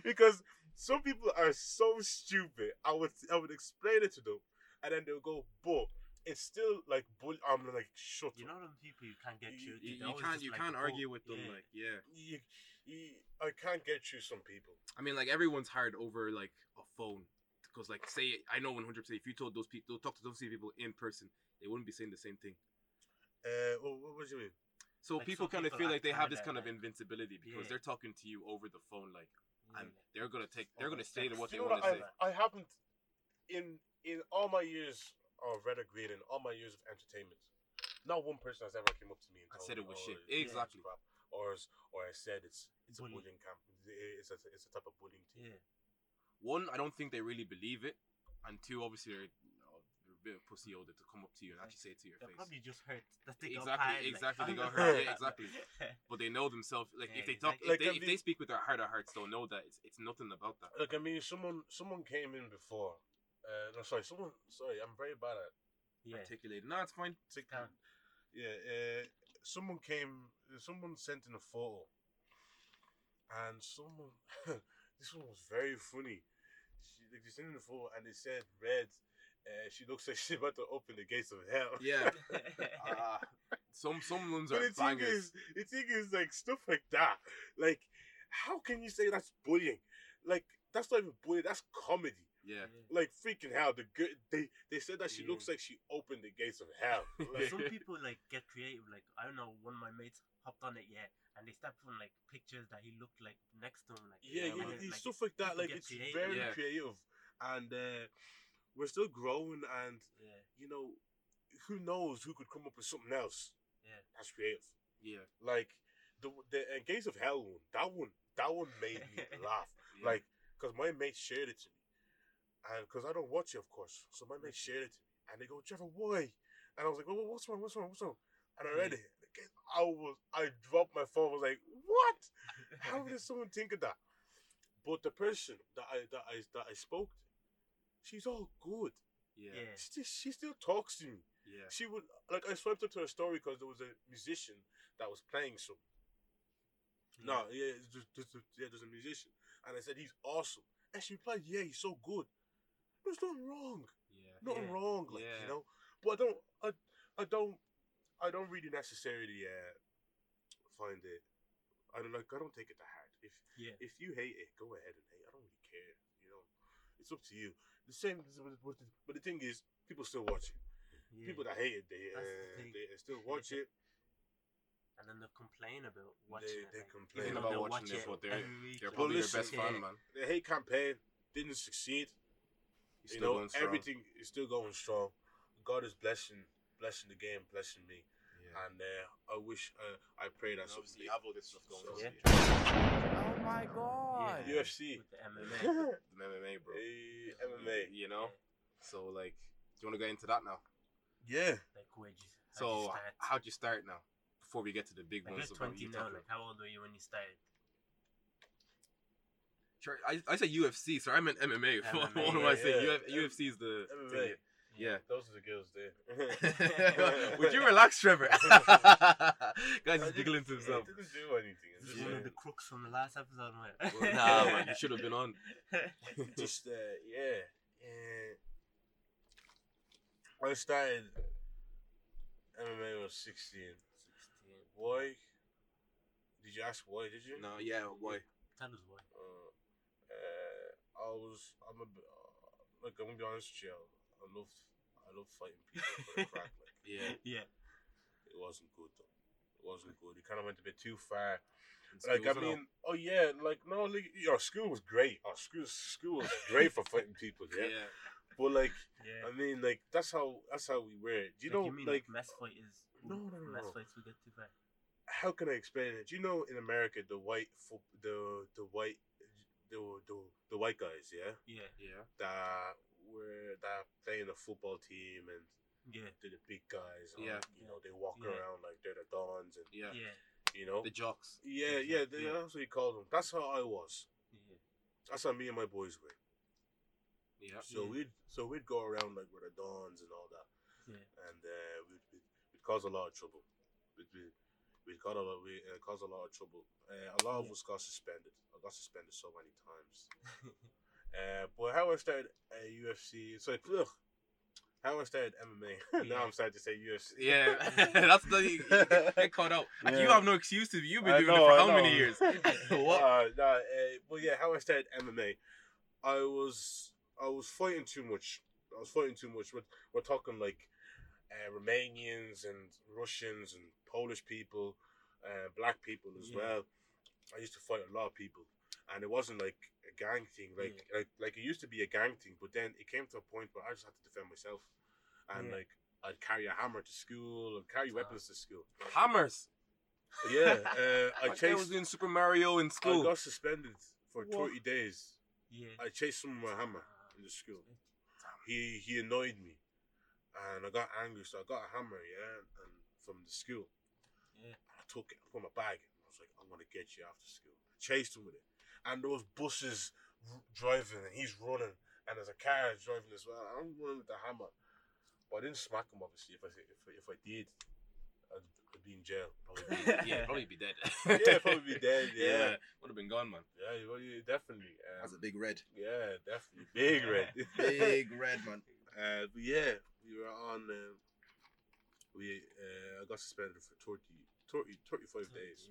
because some people are so stupid. I would I would explain it to them, and then they'll go, "But it's still like bull." I'm like, "Shut You up." know them people you can't get You- through. you, to, you they always can't just you like can't go- argue with them. yeah. Like, yeah. You, you, I can't get through some people. I mean, like everyone's hard over like a phone. Because, like, say I know 100. percent If you told those people, talk to those people in person, they wouldn't be saying the same thing. Uh, what, what, what do you mean? So Like, people some kind of people feel act like they have this kinda kind of like- invincibility because Yeah. they're talking to you over the phone, like, and Yeah. Mm. they're gonna take, they're gonna say text. what they want to say. I, I haven't in in all my years of Red or Green and all my years of entertainment. Not one person has ever came up to me and I told said me, it was "Oh, shit." it's Exactly. crap," Or is- or I said it's it's Bullying. a bullying camp. It's a it's a type of bullying team. Yeah. One, I don't think they really believe it, and two, obviously they're, you know, they're a bit of pussy older to come up to you and actually say it to your They face. probably just hurt that they got Exactly, paid, exactly, they got hurt, yeah, exactly. (laughs) But they know themselves. Like Yeah, if they talk, exactly. if, Like, they, I if they speak with their heart of hearts, they'll know that it's it's nothing about that. Look, I mean, someone someone came in before. Uh, no, sorry, someone. Sorry, I'm very bad at yeah. Articulated. No, it's fine. Tick- Can't. Yeah, uh, someone came. Someone sent in a photo, and someone. (laughs) this one was very funny. She, like, they sent in a photo, and they said red. Uh, she looks like (laughs) she's about to open the gates of hell. Yeah. (laughs) (laughs) Ah, some some ones But are the thing bangers. is, the thing is, like stuff like that. Like, how can you say that's bullying? Like, that's not even bullying. That's comedy. yeah. Like freaking hell. The good they they said that she Yeah. looks like she opened the gates of hell. Like, Some people like get creative. Like I don't know, one of my mates hopped on it, yeah, and they started putting like pictures that he looked like next to him, like yeah, and yeah, like, stuff like that. Like it's creative. very Yeah. creative, and uh, we're still growing. And yeah, you know, who knows who could come up with something else? Yeah. that's creative. Yeah. Like the the uh, Gates of Hell one. That one. That one made me (laughs) laugh. yeah. Like, cause my mate shared it to me, and cause I don't watch it, of course. So my mate shared it to me, and they go, Trevor, why? And I was like, well, what's wrong? What's wrong? What's wrong? And I read it. I was, I dropped my phone. I was like, what? (laughs) How did someone think of that? But the person that I that I that I spoke to, she's all good. yeah. yeah, She, still- she still talks to me. Yeah. She would like I swiped up to her story because there was a musician that was playing some. No, yeah, it's just, just, just- yeah, there's a musician, and I said he's awesome, and she replied, "Yeah, he's so good." There's nothing wrong, Yeah. nothing Yeah. wrong, like Yeah. you know. But I don't, I, I don't, I don't really necessarily uh, find it. I don't like. I don't take it to heart. If yeah. if you hate it, go ahead and hate. I don't really care. You know, it's up to you. The same, with- with the- but the thing is, people still watch it. yeah. People that hate it, they That's the uh, they still watch it. and then they complain about watching They it. they complain about watching watch it, but they're- every They're probably listen, your best fan, man. The hate campaign didn't succeed. He's you still know, going strong. everything is still going strong. God is blessing, blessing the game, blessing me, Yeah. and uh, I wish, uh, I pray that And obviously, something. have all this stuff going So- on. Yeah. Oh my god. Yeah. UFC. with the MMA. (laughs) The MMA, bro. Hey, MMA. You know. So like, do you want to get into that now? Yeah. Like where'd you, how'd So you start? how'd you start now? Before we get to the big Like ones, you're 20 now. Like how old were you when you started? Sure, I, I said UFC, so I meant MMA. what MMA, am I saying? yeah. Uf- UFC is the MMA. thing. Yeah. Those are the girls there. (laughs) Would you (laughs) relax, Trevor? (laughs) Guys, I he's giggling to didn't- himself. I didn't do anything. I This Just, is one of the crooks from the last episode, man. Well, nah, man, you should have been on. just uh, yeah. Uh, I started MMA when I was 16. Why? Did you ask why? Did you? No, yeah, boy. Tell us why. Uh, uh, I was. I'm a. Uh, like I'm gonna be honest with you. I love. I love fighting people for the crack. Like (laughs) Yeah. Yeah. it wasn't good though. It wasn't good. It kind of went a bit too far. Like I schools and all. mean, oh yeah, like no, like your school was great. Our school, school was great for fighting people. Yeah, yeah. but like Yeah. I mean, like that's how that's how we were. Do you know, you mean like mess fight is No, no, no, mess no. fights we get too far. how can I explain it? Do you know in America the white fo- the the white the the, the white guys, yeah, Yeah. Yeah. that were that play in the football team and Yeah. they're the big guys. and, Yeah. you know they walk Yeah. around like they're the dons and Yeah. Yeah. you know. The jocks. yeah, yeah, they, Yeah. that's what you call them. That's how I was. Yeah. That's how me and my boys were. Yeah. So Yeah. we'd so we'd go around like with the dons and all that. Yeah. and uh, we'd, we'd, we'd cause a lot of trouble. We'd, we'd, we'd cause a lot, we uh, cause a lot of trouble. Uh, a lot of Yeah. us got suspended. I got suspended so many times. (laughs) uh, but how I started at UFC, it's like, ugh, how I started MMA. Yeah. now I'm starting to say UFC. Yeah, (laughs) that's the you, you get- caught out. And (laughs) You have no excuse excuses. You've been I doing know, it for I how many years? (laughs) what? Uh, nah, uh, but yeah, how I started MMA, I was I was fighting too much. I was fighting too much. We're, we're talking like uh, Romanians and Russians and Polish people, uh, black people as Yeah. well. I used to fight a lot of people, and it wasn't like a gang thing. Like like like it used to be a gang thing, but then it came to a point where I just had to defend myself, and Yeah. like I'd carry a hammer to school and carry weapons to school. Hammers. Yeah, uh, (laughs) I Like I was chased. doing Super Mario in school. I got suspended for What? thirty days. Yeah. I chased someone with a hammer in the school. He he annoyed me, and I got angry. So I got a hammer, yeah, and from the school. Yeah. I took it from my bag. I was like, I'm gonna get you after school. I chased him with it, and those buses r- driving, and he's running, and there's a car driving as well. I'm running with the hammer, but I didn't smack him. Obviously, if I if I, if I did, I'd, I'd be in jail. Probably. (laughs) yeah, (laughs) probably be dead. yeah, probably be dead. (laughs) Yeah, would have been gone, man. yeah, you- well, you definitely. Um, That's a big red. yeah, definitely big red. Big red, man. Uh, but yeah, we were on. Uh, we uh, I got suspended for 30, 30 35 days.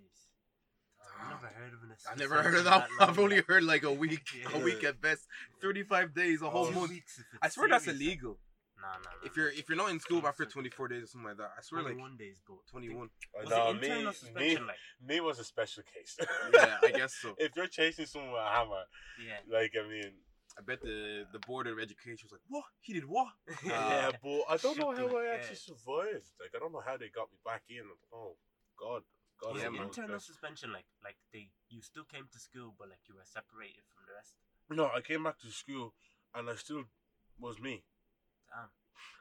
I've never heard of an I never heard of that. I've only heard like a week, (laughs) a week at best. Thirty-five days, a whole Oh, month. Weeks I swear that's illegal. Nah, nah, nah. If you're if you're not in school after twenty-four days or something like that, I swear like 21 days, but twenty-one. Uh, Was nah, it internal me, me, suspension? Like, me was a special case. Yeah, I (laughs) guess so. if you're chasing someone with a hammer, yeah. like I mean, I bet the the board of education was like, what? He did what? yeah, (laughs) but I don't know how I actually survived. Like I don't know how they got me back in. Oh God, God, Was Yeah, it man. internal suspension like like they you still came to school but like you were separated from the rest? No, I came back to school and I still was me, Damn.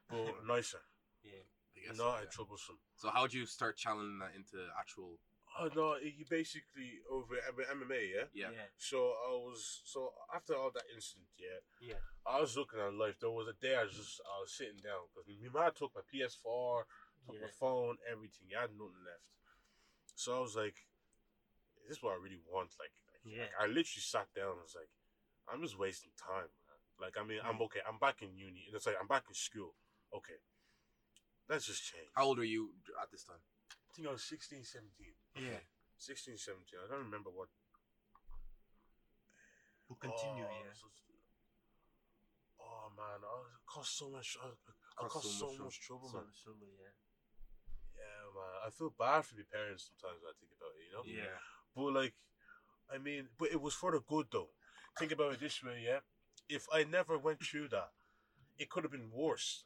but (laughs) nicer, Yeah. I guess not so, yeah. troublesome. So how'd you start channeling that into actual? Oh no, you basically over with MMA, yeah. Yeah. Yeah. So I was so after all that incident, yeah, Yeah. I was looking at life. There was a day I was just I was sitting down because my man took my PS4, took Yeah. my phone, everything. I had nothing left. So I was like, this "Is this what I really want?" Like, like, Yeah. like, I literally sat down. and was like, "I'm just wasting time." Man. Like, I mean, I'm mm. okay. I'm back in uni. It's like I'm back in school. Okay, let's just change. How old are you at this time? I think I was 16, 17. Yeah. 16, 17. I don't remember what We'll continue, oh, yeah. so- oh man, I caused so much. I, I Caused caused so so, much much trouble, So, man. so, yeah. Yeah, man, I feel bad for the parents sometimes when I think about it, you know. Yeah. But like, I mean, but it was for the good though. Think about it this way, yeah. If I never went through that, it could have been worse.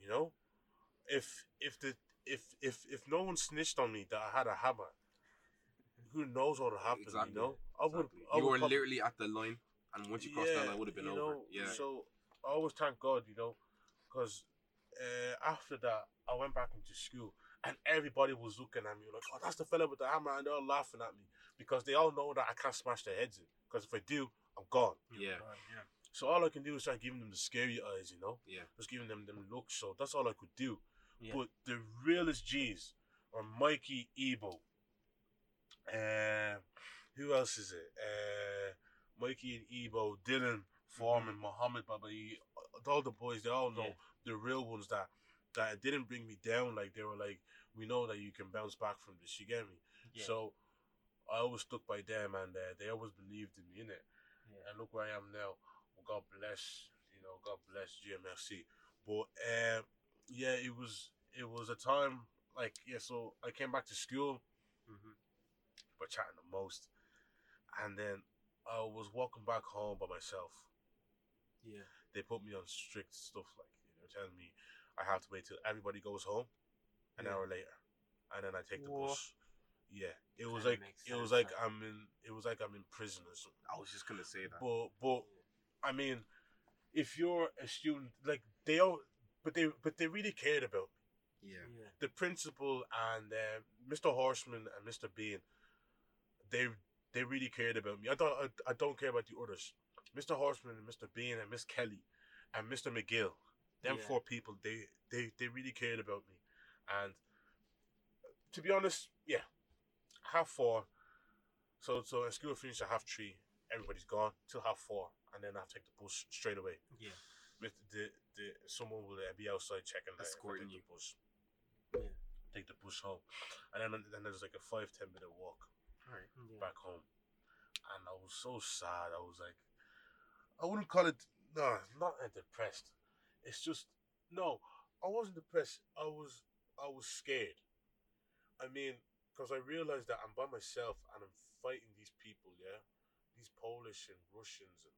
You know, if if the if if if no one snitched on me that I had a hammer, who knows what would happen? Exactly, You know, I would. Exactly. I You would were prob- literally at the line, and once you crossed that line, would have been over. know, Yeah. So I always thank God, you know, because uh, after that I went back into school and everybody was looking at me like, "Oh, that's the fella with the hammer," and they're all laughing at me because they all know that I can't smash their heads in. Because if I do, I'm gone. Yeah. Yeah. So all I can do is start giving them the scary eyes, you know, Yeah. just giving them them looks. So that's all I could do. Yeah. But the realest G's are Mikey Ebo. Uh, who else is it? Uh, Mikey and Ebo, Dylan Foreman, Muhammad Babai, all the boys. They all know Yeah. the real ones that that didn't bring me down. Like they were like, we know that you can bounce back from this. You get me? Yeah. So I always stuck by them, and uh, they always believed in me in it. yeah. And look where I am now. Well, God bless, you know, God bless GMFC. But uh, yeah, it was it was a time like yeah. So I came back to school, Mhm. but chatting the most, and then I was walking back home by myself. Yeah. They put me on strict stuff like they were telling me I have to wait till everybody goes home, an Yeah. hour later, and then I take the Whoa. bus. Yeah, it was Kinda like it was sense, like like- I'm in it was like I'm in prison or something. I was just gonna say that. But but I mean, if you're a student, like they all, but they but they really cared about me. Yeah. Yeah. the principal and uh, Mr. Horseman and Mr. Bean. They they really cared about me. I don't I, I don't care about the others. Mr. Horseman and Mr. Bean and Miss Kelly and Mr. McGill. Them Yeah. four people, they, they they really cared about me. And to be honest, yeah, half four. So so in school finished at half three. Everybody's gone till half four, and then I have to take the bus straight away. Yeah. With the, the someone will uh, be outside checking that I Escorting take you. the bus. Yeah. Take the bus home, and then then there's like a five ten minute walk Alright. Yeah. back home, and I was so sad. I was like, I wouldn't call it no, not depressed. It's just no, I wasn't depressed. I was I was scared. I mean, because I realized that I'm by myself and I'm fighting these people, yeah, these Polish and Russians and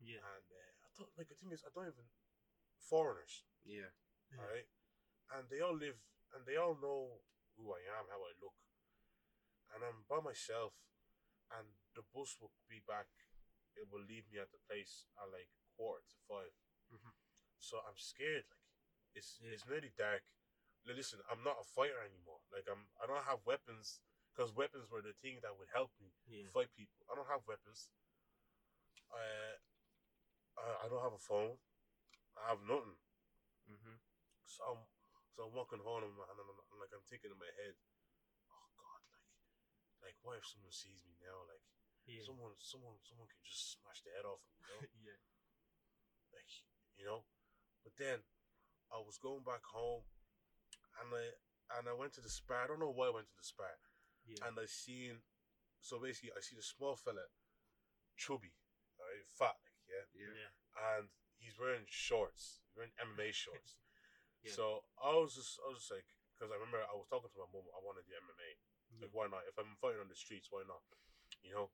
Yeah. and uh, I don't like the thing is I don't even foreigners, Yeah. Yeah. right? And they all live and they all know who I am, how I look, and I'm by myself, and the bus will be back. It will leave me at the place at like quarter to 5 Mhm. So I'm scared. Like it's Yeah. it's nearly dark. Listen, I'm not a fighter anymore. Like I'm, I don't have weapons because weapons were the thing that would help me Yeah. fight people. I don't have weapons. Uh, I, I don't have a phone. I have nothing. Mm-hmm. So I'm, so I'm walking home and, I'm, and I'm, I'm like I'm thinking in my head, oh God, like, like what if someone sees me now? Like Yeah. someone, someone, someone can just smash the head off me, you know? (laughs) yeah. like you know. But then I was going back home, and I and I went to the Spar. I don't know why I went to the Spar, Yeah. and I seen. So basically, I see the small fella, chubby, right, fat, like yeah, Yeah. Yeah. and he's wearing shorts, he's wearing MMA (laughs) shorts. Yeah. So I was just, I was just like, because I remember I was talking to my mom, I want to do MMA. Like, why not? If I'm fighting on the streets, why not? You know,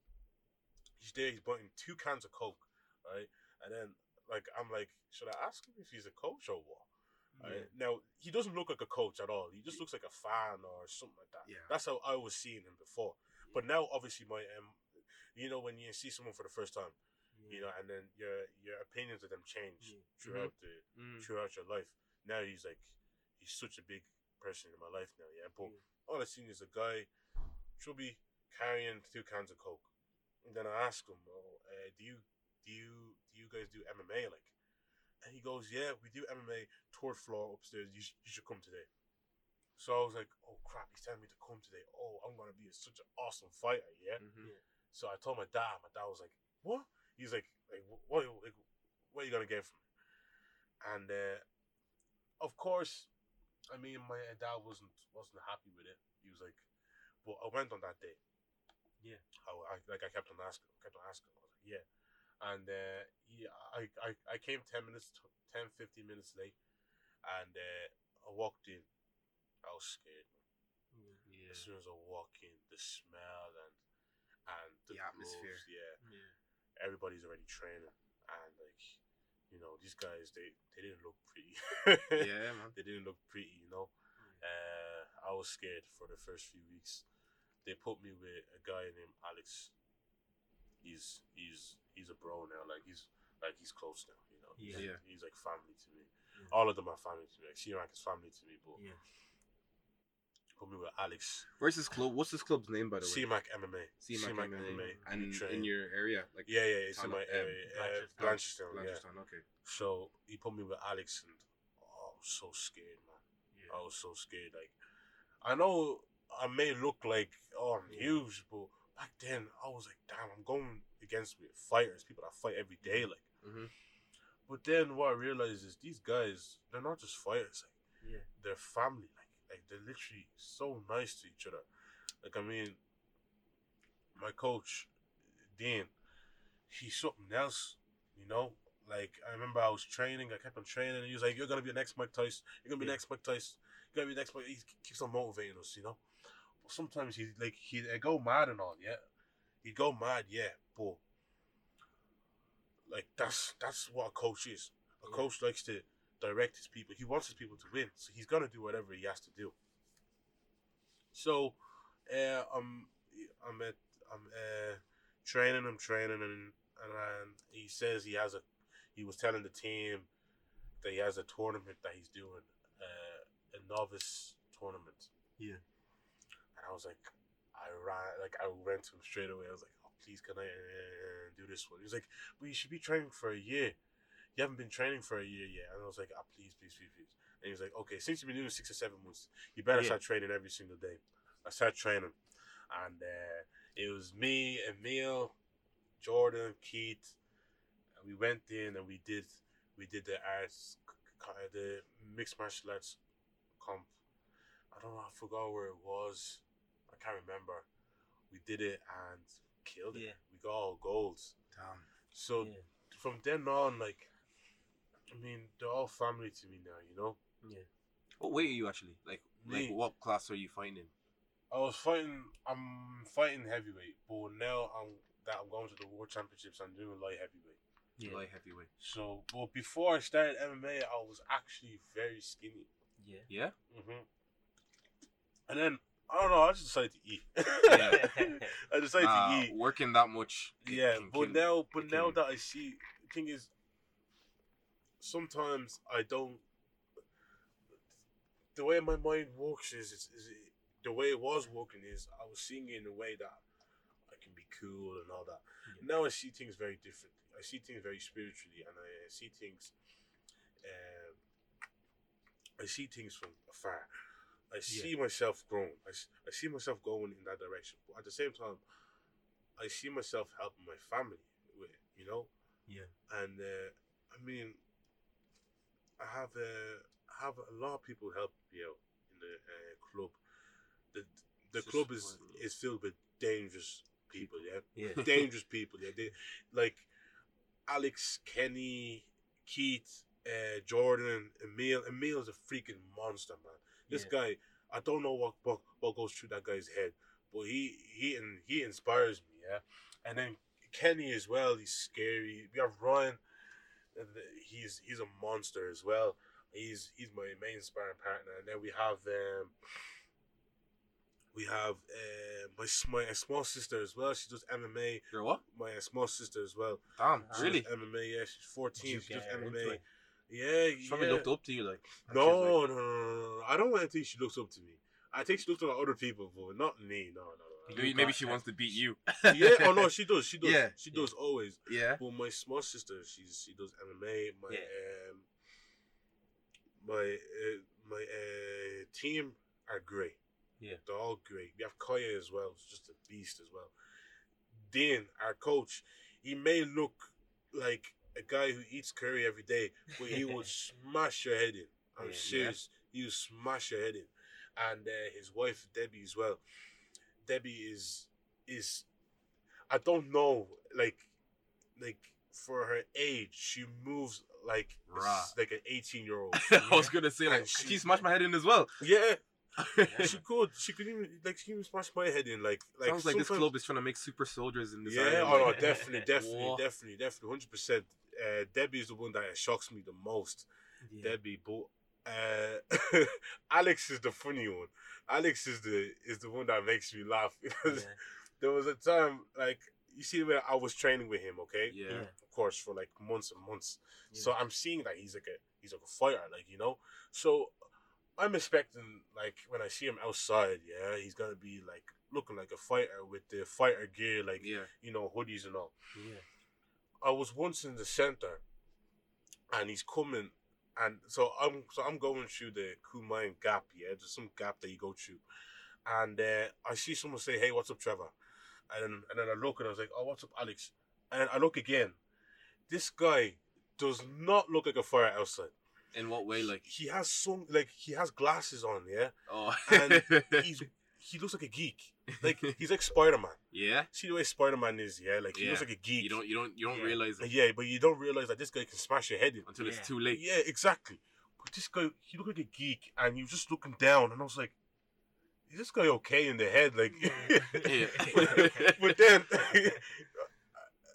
he's there, he's buying two cans of Coke, right? And then, like, I'm like, should I ask him if he's a coach or what? Right? Now, he doesn't look like a coach at all. He just looks like a fan or something like that. Yeah. That's how I was seeing him before. But now, obviously, my, um, you know, when you see someone for the first time, you know, and then your your opinions of them change Yeah. throughout the Mm. throughout your life. Now he's like he's such a big person in my life now, yeah. But all I seen is a guy chubby carrying two cans of coke. And then I ask him, oh, uh, do you do you you guys do MMA like? And he goes, yeah, we do MMA third floor upstairs. You, sh- you should come today. So I was like, oh crap, he's telling me to come today. Oh, I'm gonna be such an awesome fighter, yeah. Mm-hmm. So I told my dad. My dad was like, "What?" He's like, "Like what? Like, what are you gonna get from me?" And uh, of course, I mean, my dad wasn't wasn't happy with it. He was like, "But I went on that day." Yeah. I, I like I kept on asking, kept on asking. I was like, "Yeah," and uh, yeah, I, I I came ten minutes, 10, 15 minutes late, and uh, I walked in, I was scared. Yeah. As soon as I walk in, the smell and and the, The atmosphere. gloves, yeah, Yeah. everybody's already training, and like, you know, these guys they they didn't look pretty. Yeah, (laughs) man. they didn't look pretty, you know. Uh, I was scared for the first few weeks. They put me with a guy named Alex. He's he's he's a bro now. Like he's like he's close now. You know. He's, Yeah. Yeah. he's like family to me. Yeah. All of them are family to me. Like C-Rank is family to me. But Yeah. put me with Alex. Where's this club? What's this club's name, by the way? C-Mac MMA. C-Mac C-Mac MMA. And We train- in your area, like yeah, yeah, it's in Town my area. Uh, Blanchardstown. Blanchardstown, yeah. Okay. So he put me with Alex, and oh, I was so scared, man. Yeah. I was so scared. Like, I know I may look like oh I'm Yeah. huge, but back then I was like, damn, I'm going against fighters, people that fight every day, like. Mhm. But then what I realized is these guys, they're not just fighters, like Yeah. they're family, like like they're literally so nice to each other. Like I mean, my coach, Dean, he's something else, you know. Like I remember I was training, I kept on training, and he was like, "You're gonna be the next Mike Tyson. You're gonna be Yeah. next Mike Tyson. You're gonna be next Mike." He keeps on motivating us, you know. Sometimes he like he would go mad and all, yeah. He'd go mad, yeah, but like that's that's what a coach is. A Yeah. coach likes to direct his people. He wants his people to win, so he's gonna do whatever he has to do. So, uh, I'm I'm at I'm uh, training. I'm training, and and um, he says he has a. He was telling the team that he has a tournament that he's doing, uh, a novice tournament. Yeah. I was like, I ran like I went to him straight away. I was like, oh please, can I uh, do this one? He was like, well, you should be training for a year. You haven't been training for a year yet. And I was like, ah, please, please, please, please. And he was like, okay, since you've been doing six or seven months, you better Yeah. start training every single day. I started training, and uh, it was me, Emil, Jordan, Keith, and we went in and we did we did the arts, the mixed martial arts comp. I don't know, I forgot where it was. I can't remember. We did it and killed it. Yeah. We got all golds. Damn. So Yeah. from then on, like, I mean, they're all family to me now. You know. Yeah. What weight are you actually? Like, like what class are you fighting? I was fighting. I'm fighting heavyweight, but now I'm that I'm going to the world championships. I'm doing light heavyweight. Yeah. Light heavyweight. So, but before I started MMA, I was actually very skinny. Yeah. Yeah. hmm And then I don't know. I just decided to eat. Yeah. (laughs) I decided Nah, to eat. working that much. Yeah, can but kill- now, but it now that I see, the thing is, sometimes I don't. The way my mind works is, is, is the way it was working is I was seeing it in a way that I can be cool and all that. Now I see things very differently. I see things very spiritually, and I see things. Um, I see things from afar. I see myself growing. I see myself going in that direction. But at the same time, I see myself helping my family with, it, you know. Yeah. And uh, I mean, I have uh, have a lot of people help me out in the uh, club. The the It's club is is filled with dangerous people. Yeah, Yeah. (laughs) dangerous people. Yeah, they like Alex, Kenny, Keith, uh, Jordan, Emil. Emil's a freaking monster, man. This Yeah. guy, I don't know what, what what goes through that guy's head, but he he and he inspires me. Yeah, and then Kenny as well. He's scary. We have Ryan. He's he's a monster as well. He's he's my main inspiring partner, and then we have um. We have uh, my my small sister as well. She does MMA. You're what? My small sister as well. Damn. She really? MMA. Yeah, she's fourteen. She does MMA. it? Yeah, She probably yeah. looked up to you like. No, was no, no, no, no. I don't want to think she looks up to me. I think she looks up to other people, but not me. No, no, no. Maybe, maybe she wants to beat you. yeah, oh no, (laughs) she does. She does. Yeah. she does always. Yeah. But my small sister, she's she does MMA. My Yeah. um, my uh, my uh, team are great. Yeah. they're all great. We have Kaya as well. It's just a beast as well. Dean, our coach, he may look like a guy who eats curry every day, but he would (laughs) smash your head in. I'm Yeah. serious. He would smash your head in. And uh, his wife Debbie as well. Debbie is is I don't know, like like for her age, she moves like Rah. like an 18 year old. (laughs) I was gonna say like And she- she smashed my head in as well. Yeah, (laughs) she could. She could even like she even smash my head in. Like like Sounds like this club is trying to make super soldiers in this. Yeah, island, oh no, definitely, definitely, definitely, definitely, hundred percent. Uh, Debbie is the one that shocks me the most. Yeah. Debbie, but uh, (laughs) Alex is the funny one. Alex is the is the one that makes me laugh (laughs) because Yeah. there was a time like you see when I was training with him, okay, Yeah. Yeah. of course for like months and months. Yeah. So I'm seeing that he's like a he's like a fighter, like you know. So I'm expecting like when I see him outside, yeah, he's gonna be like looking like a fighter with the fighter gear, like Yeah. you know hoodies and all. Yeah. I was once in the center, and he's coming, and so I'm so I'm going through the Kumain gap. Yeah, there's some gap that you go through, and uh, I see someone say, "Hey, what's up, Trevor?" And then, and then I look and I was like, "Oh, what's up, Alex?" And I look again. This guy does not look like a fire outside. In what way? Like, He has some like he has glasses on. Yeah, oh, And (laughs) he's he looks like a geek. Like (laughs) he's like Spider Man. yeah. See the way Spider Man is. Yeah, like he looks Yeah. like a geek. You don't, you don't, you don't Yeah. realize it Yeah, but you don't realize that this guy can smash your head in. until Yeah. it's too late. Yeah, exactly. But this guy, he looked like a geek, and he was just looking down, and I was like, "Is this guy okay in the head?" Like, Yeah. (laughs) but, but then (laughs)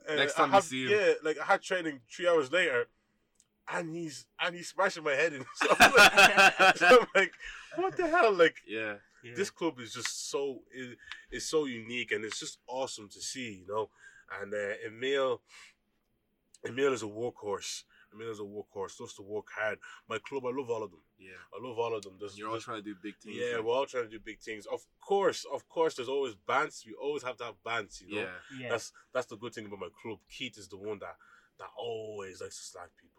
uh, Next I time you have- see him. yeah, like I had training three hours later, and he's and he's smashing my head in. So I'm like, so I'm like, what the hell? Like, Yeah. Yeah. this club is just so is, is so unique and it's just awesome to see, you know. And uh, Emil, Emil is a workhorse. Emil is a workhorse. Loves to work hard. My club, I love all of them. Yeah. I love all of them. There's, You're all trying to do big things. yeah, like- we're all trying to do big things. Of course, of course. There's always bands. We always have to have bands. You know, yeah. yeah. that's that's the good thing about my club. Keith is the one that that always likes to slag people,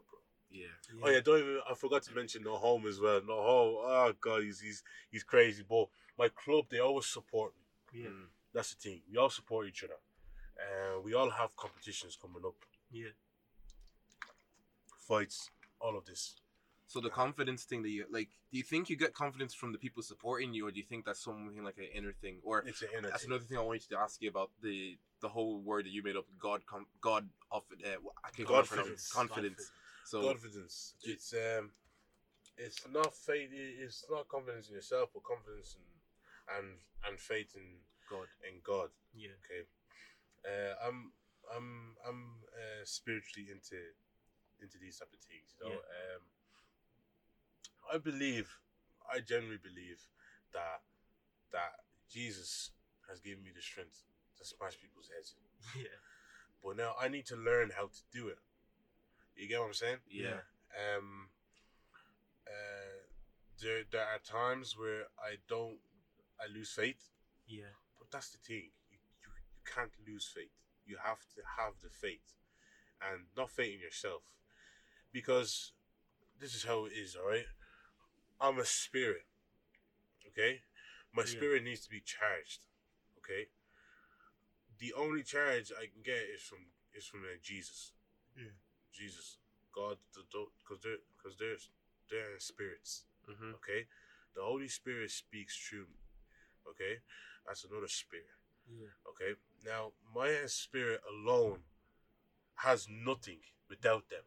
bro. Yeah. Oh yeah, don't even. I forgot to mention No Home as well. No Home. Oh god, he's he's he's crazy. But my club, they always support me. yeah. Mm. That's the thing. We all support each other. Uh, we all have competitions coming up, Yeah. fights, all of this. So the confidence thing that you like, do you think you get confidence from the people supporting you, or do you think that's something like an inner thing? Or It's an inner that's thing. another thing I wanted to ask you about the the whole word that you made up, God, com- God of uh, I can't Godfidence. confidence, confidence. So confidence. It's um, it's not faith. It's not confidence in yourself, but confidence in and and faith in God, in God. Yeah. Okay. Uh, I'm I'm I'm uh, spiritually into into these type of things. You know. Um, I believe, I generally believe that that Jesus has given me the strength to smash people's heads in. (laughs) Yeah. But now I need to learn how to do it. You get what I'm saying? yeah, Um. Uh, there there are times where I don't, I lose faith. Yeah. But that's the thing. You, you, you can't lose faith. You have to have the faith. And not faith in yourself. Because this is how it is, alright? I'm a spirit. Okay? My Yeah. spirit needs to be charged. Okay? The only charge I can get is from is from uh, Jesus. Yeah. Jesus. God, because they're, cause they're, they're spirits. hmm Okay? The Holy Spirit speaks through me. Okay? That's another spirit. Yeah. Okay? Now, my spirit alone has nothing without them.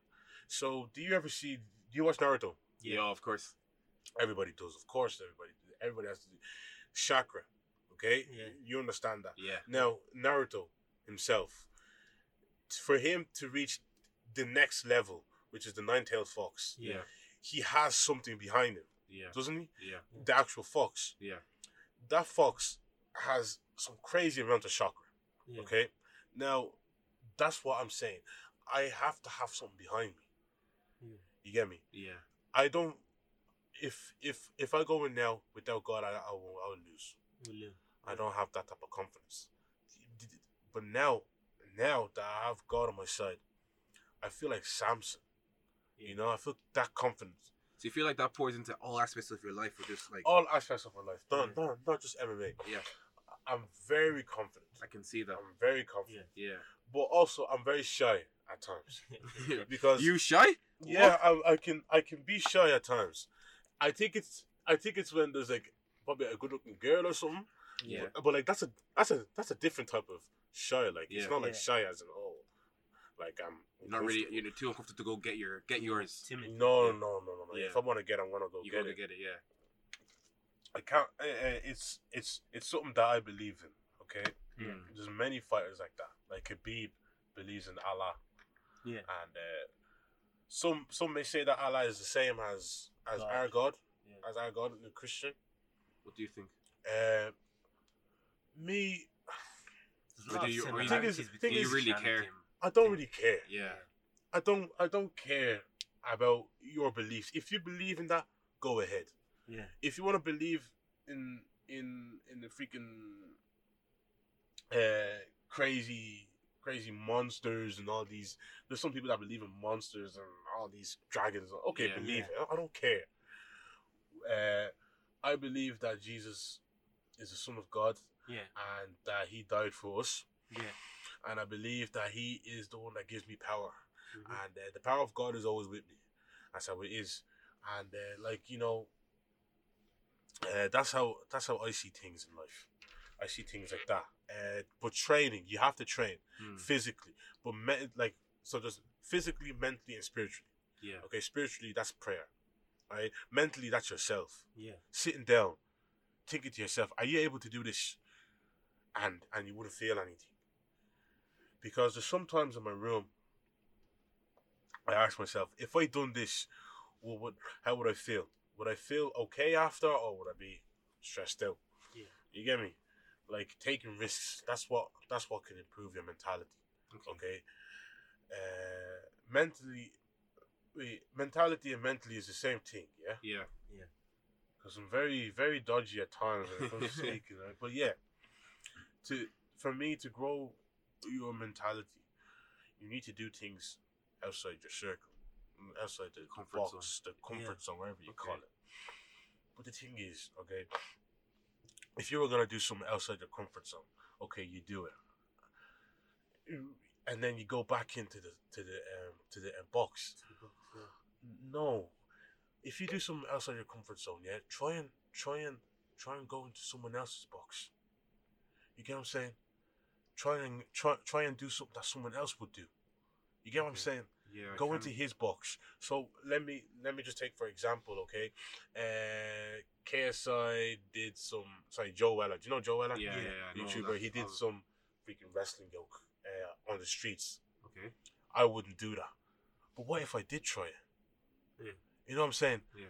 So, do you ever see, do you watch Naruto? yeah, of course. Everybody does. Of course, everybody Everybody has to do. Chakra. Okay? Yeah. You understand that. Yeah, Now, Naruto himself, for him to reach the next level, which is the nine tailed fox, yeah, he has something behind him, yeah, doesn't he? yeah, The actual fox. yeah. that fox has some crazy amount of chakra. Yeah. Okay, now that's what I'm saying. I have to have something behind me. Yeah. You get me? yeah. I don't. If if if I go in now without God, I I will, I will lose. Yeah. I don't have that type of confidence. But now, now that I have God on my side, I feel like Samson. Yeah. You know, I feel that confidence. So you feel like that pours into all aspects of your life, or just like, All aspects of my life, not Yeah. not, not just MMA. yeah, I'm very confident. I can see that. I'm very confident. Yeah. but also I'm very shy at times (laughs) because you shy? yeah, I, I can I can be shy at times. I think it's I think it's when there's like probably a good looking girl or something. Yeah. But, but, like that's a that's a that's a different type of shy. Like Yeah. it's not like Yeah. shy as in oh, like I'm You're not really. You're too uncomfortable to go get your get yours. Timid. No, Yeah. no, no, no, no. Yeah. If I want to get, I'm gonna go You get go it. to get it. Yeah. I can't. Uh, uh, it's it's it's something that I believe in. Okay, Yeah. Mm. there's many fighters like that. Like Khabib believes in Allah, Yeah. and uh, some some may say that Allah is the same as as God. our God, Yeah. as our God, the Christian. What do you think? Uh, me, There's a But lot do of you- you- is- between thing is- you really Christianity care? I don't really care. Yeah. I don't I don't care about your beliefs. If you believe in that, go ahead. Yeah. If you want to believe in in in the freaking uh crazy crazy monsters and all these there's some people that believe in monsters and all these dragons. Okay, Yeah. believe Yeah. it. I don't care. Uh I believe that Jesus is the son of God Yeah. and that he died for us Yeah. And I believe that he is the one that gives me power Mhm. and uh, the power of God is always with me. That's how it is, and uh, like you know, uh, that's how that's how I see things in life. I see things like that. Uh, but training, you have to train Mm. physically, but me- like so, just physically, mentally, and spiritually. Yeah. Okay, spiritually, that's prayer. Right, mentally, that's yourself Yeah. sitting down, thinking to yourself, "Are you able to do this?" And and you wouldn't feel anything. Because there's sometimes in my room, I ask myself, if I done this, what would how would I feel? Would I feel okay after, or would I be stressed out? Yeah. You get me? Like taking risks. That's what that's what can improve your mentality. Okay. Okay. Uh, mentally, wait, mentality and mentally is the same thing. Yeah Yeah. because I'm very, very dodgy at times when it comes to (laughs) speaking. Right? But yeah, to for me to grow your mentality, you need to do things outside your circle, outside the Comfort box, the comfort Yeah. zone, whatever you Okay. call it. But the thing is, okay, if you were gonna do something outside your comfort zone, okay, you do it, and then you go back into the to the um, to the uh, box no. If you do something outside your comfort zone, yeah, try and try and try and go into someone else's box. You get what I'm saying? Try and try try and do something that someone else would do. You get what I'm saying? Yeah. I go can- into his box. So let me let me just take for example, okay? Uh KSI did some sorry, Joe Weller. Do you know Joe Weller? Yeah, yeah, yeah, YouTuber. that. He did some freaking wrestling yoke uh, on the streets. Okay. I wouldn't do that. But what if I did try it? Yeah. You know what I'm saying? Yeah.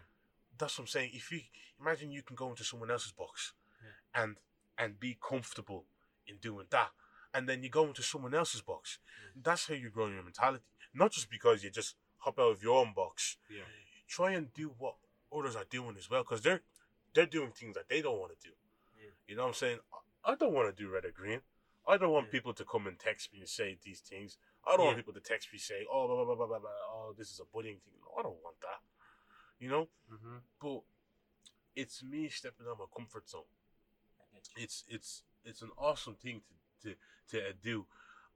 That's what I'm saying. If you imagine you can go into someone else's box yeah. and and be comfortable in doing that, and then you go into someone else's box, that's how you grow your mentality. Not just because you just hop out of your own box. Yeah. Try and do what others are doing as well, because they're they're doing things that they don't want to do. Yeah. You know what I'm saying? I- don't want to do red or green. I don't want Yeah. people to come and text me and say these things. I don't want people to text me say, "Oh, blah, blah, blah, blah, blah, oh, this is a bullying thing." No, I don't want that. You know, Mm-hmm. but it's me stepping out of my comfort zone. It's it's it's an awesome thing to to to do.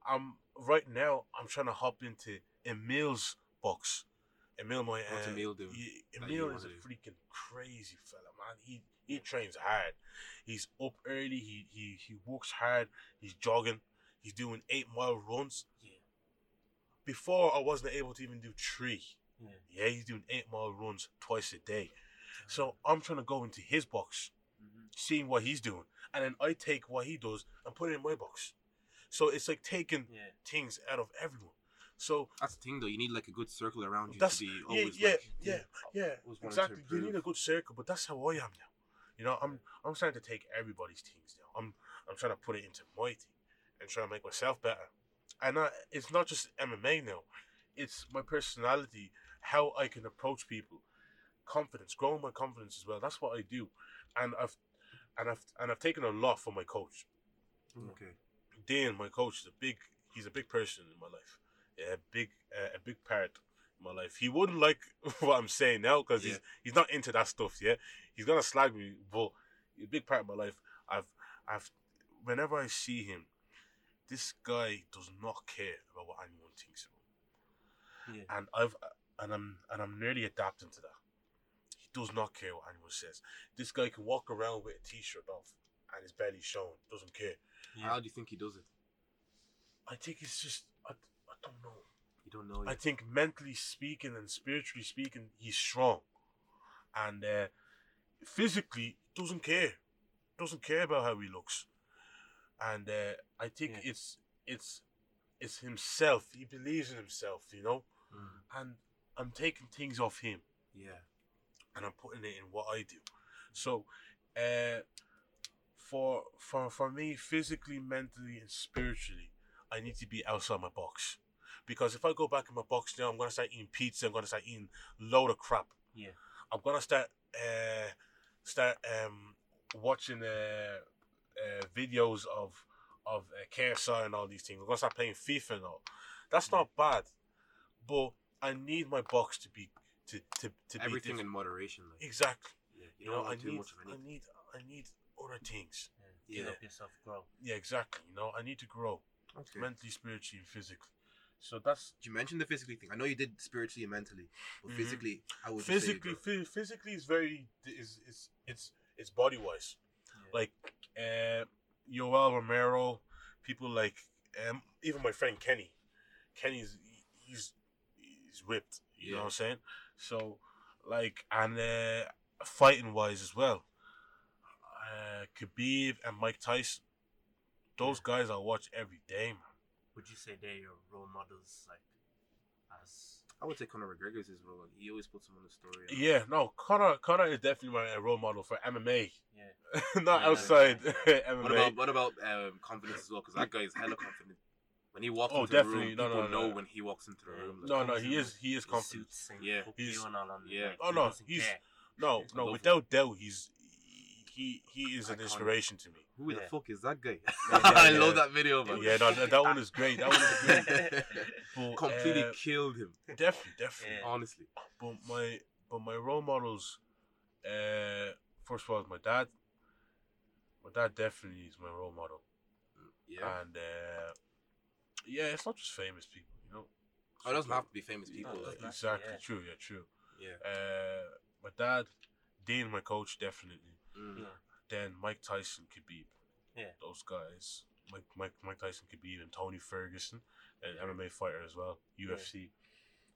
I'm right now. I'm trying to hop into Emil's box. Emil, my What's uh, Emil do he- Emil is a freaking crazy fella, man. He he trains hard. He's up early. He he he works hard. He's jogging. He's doing eight mile runs. Yeah. Before I wasn't able to even do three. Yeah. Yeah, he's doing eight mile runs twice a day. So I'm trying to go into his box, Mhm. seeing what he's doing, and then I take what he does and put it in my box. So it's like taking Yeah. things out of everyone. So That's the thing, though. You need like a good circle around you that's to be yeah, always yeah, like, yeah, yeah, always wanting to exactly. You need a good circle, but that's how I am now. You know, I'm I'm trying to take everybody's things now. I'm I'm trying to put it into my thing and trying to make myself better. And I, it's not just MMA now; it's my personality, how I can approach people, confidence, growing my confidence as well. That's what I do, and I've and I've and I've taken a lot from my coach. Okay. Dan, my coach, is a big. He's a big person in my life. Yeah, a big, uh, a big part in my life. He wouldn't like (laughs) what I'm saying now because he's Yeah. he's not into that stuff. Yeah, he's gonna slag me, but he's a big part of my life. I've, I've, whenever I see him, this guy does not care about what anyone thinks of him, Yeah. and I've, and I'm, and I'm nearly adapting to that. He does not care what anyone says. This guy can walk around with a t-shirt off and his belly showing. Doesn't care. How do you think he does it? I think it's just I, I don't know. You don't know. I think mentally speaking and spiritually speaking, he's strong, and uh, physically doesn't care, doesn't care about how he looks, and uh, I think Yeah. it's it's it's himself. He believes in himself, you know, Mm. and I'm taking things off him Yeah. And I'm putting it in what I do. So, uh, for for for me, physically, mentally, and spiritually, I need to be outside my box. Because if I go back in my box now, I'm gonna start eating pizza. I'm gonna start eating load of crap. Yeah. I'm gonna start uh, start um, watching uh, uh, videos of of uh, KSI and all these things. I'm gonna start playing FIFA and all. That's not bad, but I need my box to be to to to be Everything different. in moderation. Like, exactly. yeah. You know, I want too need, much of I need, I need other things. Yeah. Yeah. Help yourself grow. Yeah, exactly. You know, I need to grow Okay. mentally, spiritually, and physically. So that's You mentioned the physically thing. I know you did spiritually and mentally, but Mhm. physically, how would you say you physically. grew? Physically is very is is it's it's body wise. Yeah. Like uh, Yoel Romero, people like um, even my friend Kenny. Kenny's he's he's ripped. You know what I'm saying? So like and uh, fighting wise as well. Uh, Khabib and Mike Tyson. Those guys I watch every day, man. Would you say they're your role models, like, as I would say Conor McGregor's his role. Like, he always puts him on the story. and- Yeah, no, Conor Conor is definitely my role model for MMA, yeah, (laughs) not Yeah. outside (laughs) MMA. What about what about um, confidence as well? Because that guy is hella confident. When he walks Oh, into definitely. the No, room, no, people no. know when he walks into the room. Like, No, no, he is he is confident. suits and Yeah. He's- you and all on, yeah. like, Oh, he no, doesn't he's- care. No, I no, without doubt, he's he he is an inspiration to me. Who the fuck is that guy? (laughs) yeah, I yeah. love that video, man. Yeah, no, that, that one is great. That one is great. (laughs) But, Completely uh, killed him. definitely, definitely. Yeah. Honestly. But my but my role models, uh, first of all, is my dad. My dad definitely is my role model, Yeah. and uh, yeah, it's not just famous people, you know. Oh, it doesn't have to be famous people. No, like, exactly yeah. true. Yeah, true. yeah. Uh, my dad, Dean, my coach, definitely. Mm. Yeah. Then Mike Tyson, Khabib. Yeah. Those guys. Mike Mike Mike Tyson, Khabib, and Tony Ferguson, an MMA fighter as well. UFC.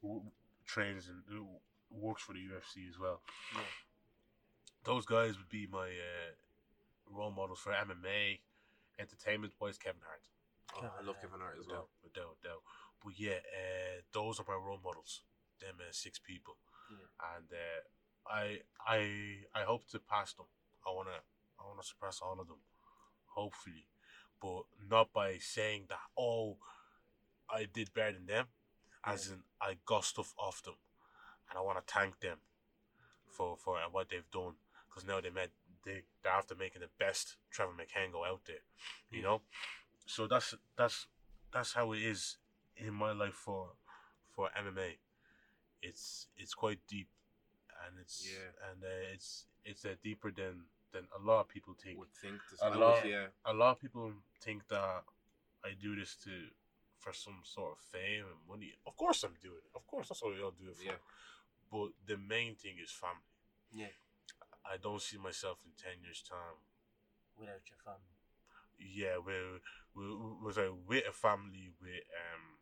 Who trains and who works for the UFC as well. Yeah. Those guys would be my uh, role models for MMA, entertainment wise. Kevin Hart. Oh, I love Kevin Hart as well. Without, without, without. But yeah, uh, those are my role models. Them uh, six people, Yeah. and uh, I I I hope to pass them. I wanna I wanna surpass all of them, hopefully, but not by saying that oh, I did better than them, as in I got stuff off them, and I wanna thank them for for uh, what they've done because now they made they they're after making the best Trevor McHango out there, you know. So that's that's that's how it is in my life for for MMA. It's it's quite deep, and it's Yeah. and uh, it's it's uh, deeper than than a lot of people think. Would think A lot- yeah. A lot of people think that I do this to for some sort of fame and money. Of course, I'm doing it. Of course, that's what we all do it for. Yeah. But the main thing is family. Yeah. I don't see myself in ten years' time. Without your family. Yeah, with with, with, a, with a family with um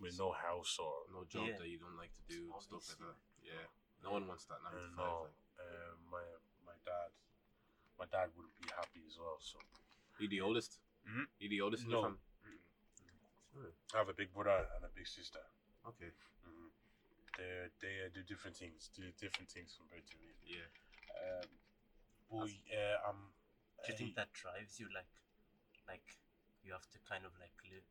with no house or No job Yeah. that you don't like to do, and stuff like that. Yeah. No one wants that 9 I to 5. know. Like. Uh, my my dad, my dad wouldn't be happy as well. So You the oldest? Mhm. You the oldest in No. your family? I have a big brother and a big sister. Okay. hmm They they uh, do different things. Do different things compared to me. Yeah. Um, but uh, um, Do you think that drives you like like you have to kind of like live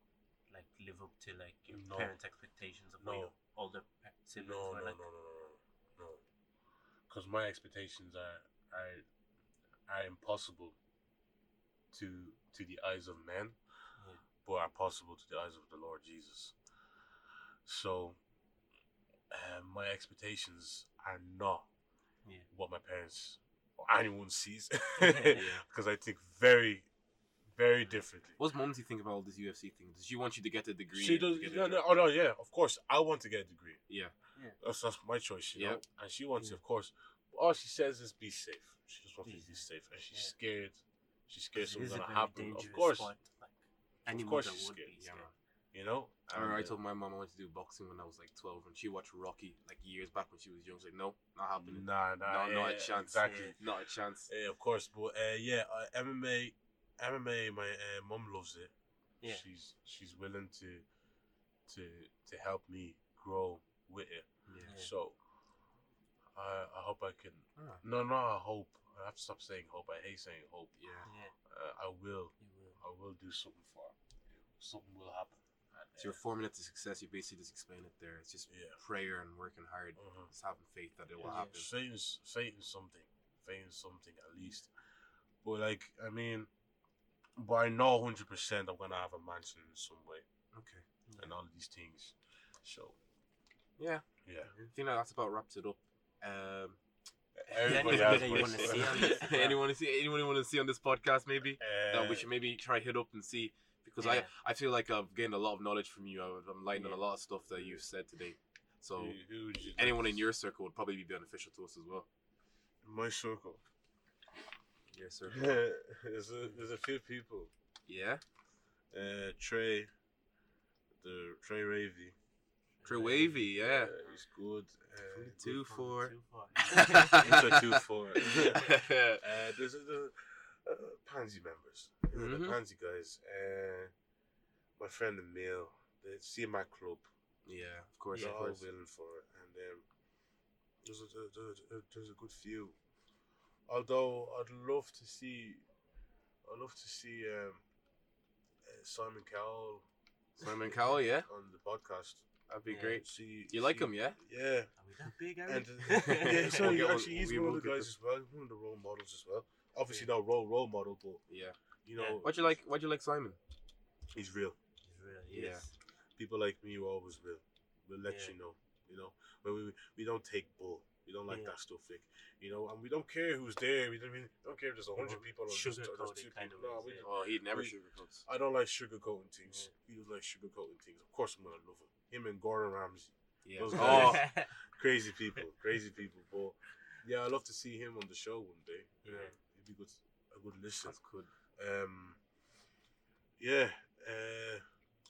like live up to like your No. parents' expectations of No. your older siblings No, were no, like? no, no, no, no. no. Because my expectations are are are impossible to to the eyes of men, Yeah. but are possible to the eyes of the Lord Jesus. So, um, my expectations are not Yeah. what my parents or (laughs) anyone sees, Yeah. (laughs) because I think very, very differently. What's Mumsy think about all this UFC thing? Does she want you to get a degree? She and does. get No, no, oh no, yeah. Of course, I want to get a degree. Yeah. That's that's my choice, you Yeah. know. And she wants, Yeah. it, of course. All she says is be safe. She just wants Be me to be safe. safe, and she's Yeah. scared. She's scared It something's is gonna happen. Of course, sport, Like, any course mother she's scared, be scared. you know. I remember I uh, told my mom I wanted to do boxing when I was like 12, and she watched Rocky like years back when she was young. She's like, no, not happening. Nah, nah, No, not a chance. Exactly. Not a chance. Yeah, of course, but uh, yeah, uh, MMA, MMA. My uh, mum loves it. Yeah. She's she's willing to to to help me grow with it. Yeah. So I I hope I can. Ah. No, no, I hope. I have to stop saying hope. I hate saying hope. Yeah. Yeah, Uh, I will. you will. I will do something for. it. Something will happen. And, So your formula to success, you basically just explain it there. It's just Yeah. prayer and working hard. Mhm. Just having faith that it will Yeah. happen. Satan's Satan's something. Satan's something at least. But like I mean, but I know hundred percent I'm gonna have a mansion in some way Okay. and all of these things. So Yeah. yeah. I think that's about wraps it up. Um, Everybody Anybody (laughs) has that you my wanna see on this? (laughs) anyone to see anyone you want to see on this podcast maybe Uh, that we should maybe try hit up and see because Yeah. I I feel like I've gained a lot of knowledge from you. I've- I'm lighting on a lot of stuff that you've said today. So who- who would you anyone like in your circle would probably be beneficial to us as well. my circle? Your circle. (laughs) there's a there's a few people. yeah. Uh, Trey, the Trey Ravy. Trey Wavy, yeah. Uh, he's good. Uh, Two for. Too far. he's a two four. (laughs) Uh, there's a, the uh, Pansy members, you know, the. Pansy guys. Uh, my friend Emil, the my Club, yeah, of course, they're of all course. willing for it, and um, there's a, there's, a, there's a good few. Although I'd love to see, I'd love to see um, uh, Simon Cowell Simon Cowell, yeah, on the podcast. that'd be Yeah. great. See, You like see- him, yeah? Yeah. Are we that big, are And uh, yeah, (laughs) so We'll he get- actually he's we one will of the get guys as well, one of the role models as well. Obviously not role role model, but Yeah. you know Why'd you like? Why'd you like Simon? he's real. He's real, he Yeah. is. People like me are always real. We'll let Yeah. you know. You know, when we we don't take bull. We don't like Yeah. that stuff, like you know, and we don't care who's there. We don't, we don't care if there's a hundred Well, people or just there's two kind people. of No, we, yeah. Oh, he'd never We- sugarcoats. I don't like sugarcoating things. He doesn't like sugarcoating things. Of course, I'm gonna love him. Him and Gordon Ramsay, Yeah. Those Oh, (laughs) crazy people, crazy people. But yeah, I'd love to see him on the show one day. Yeah. it'd be good, a good listen. that's good. Um, yeah. Uh,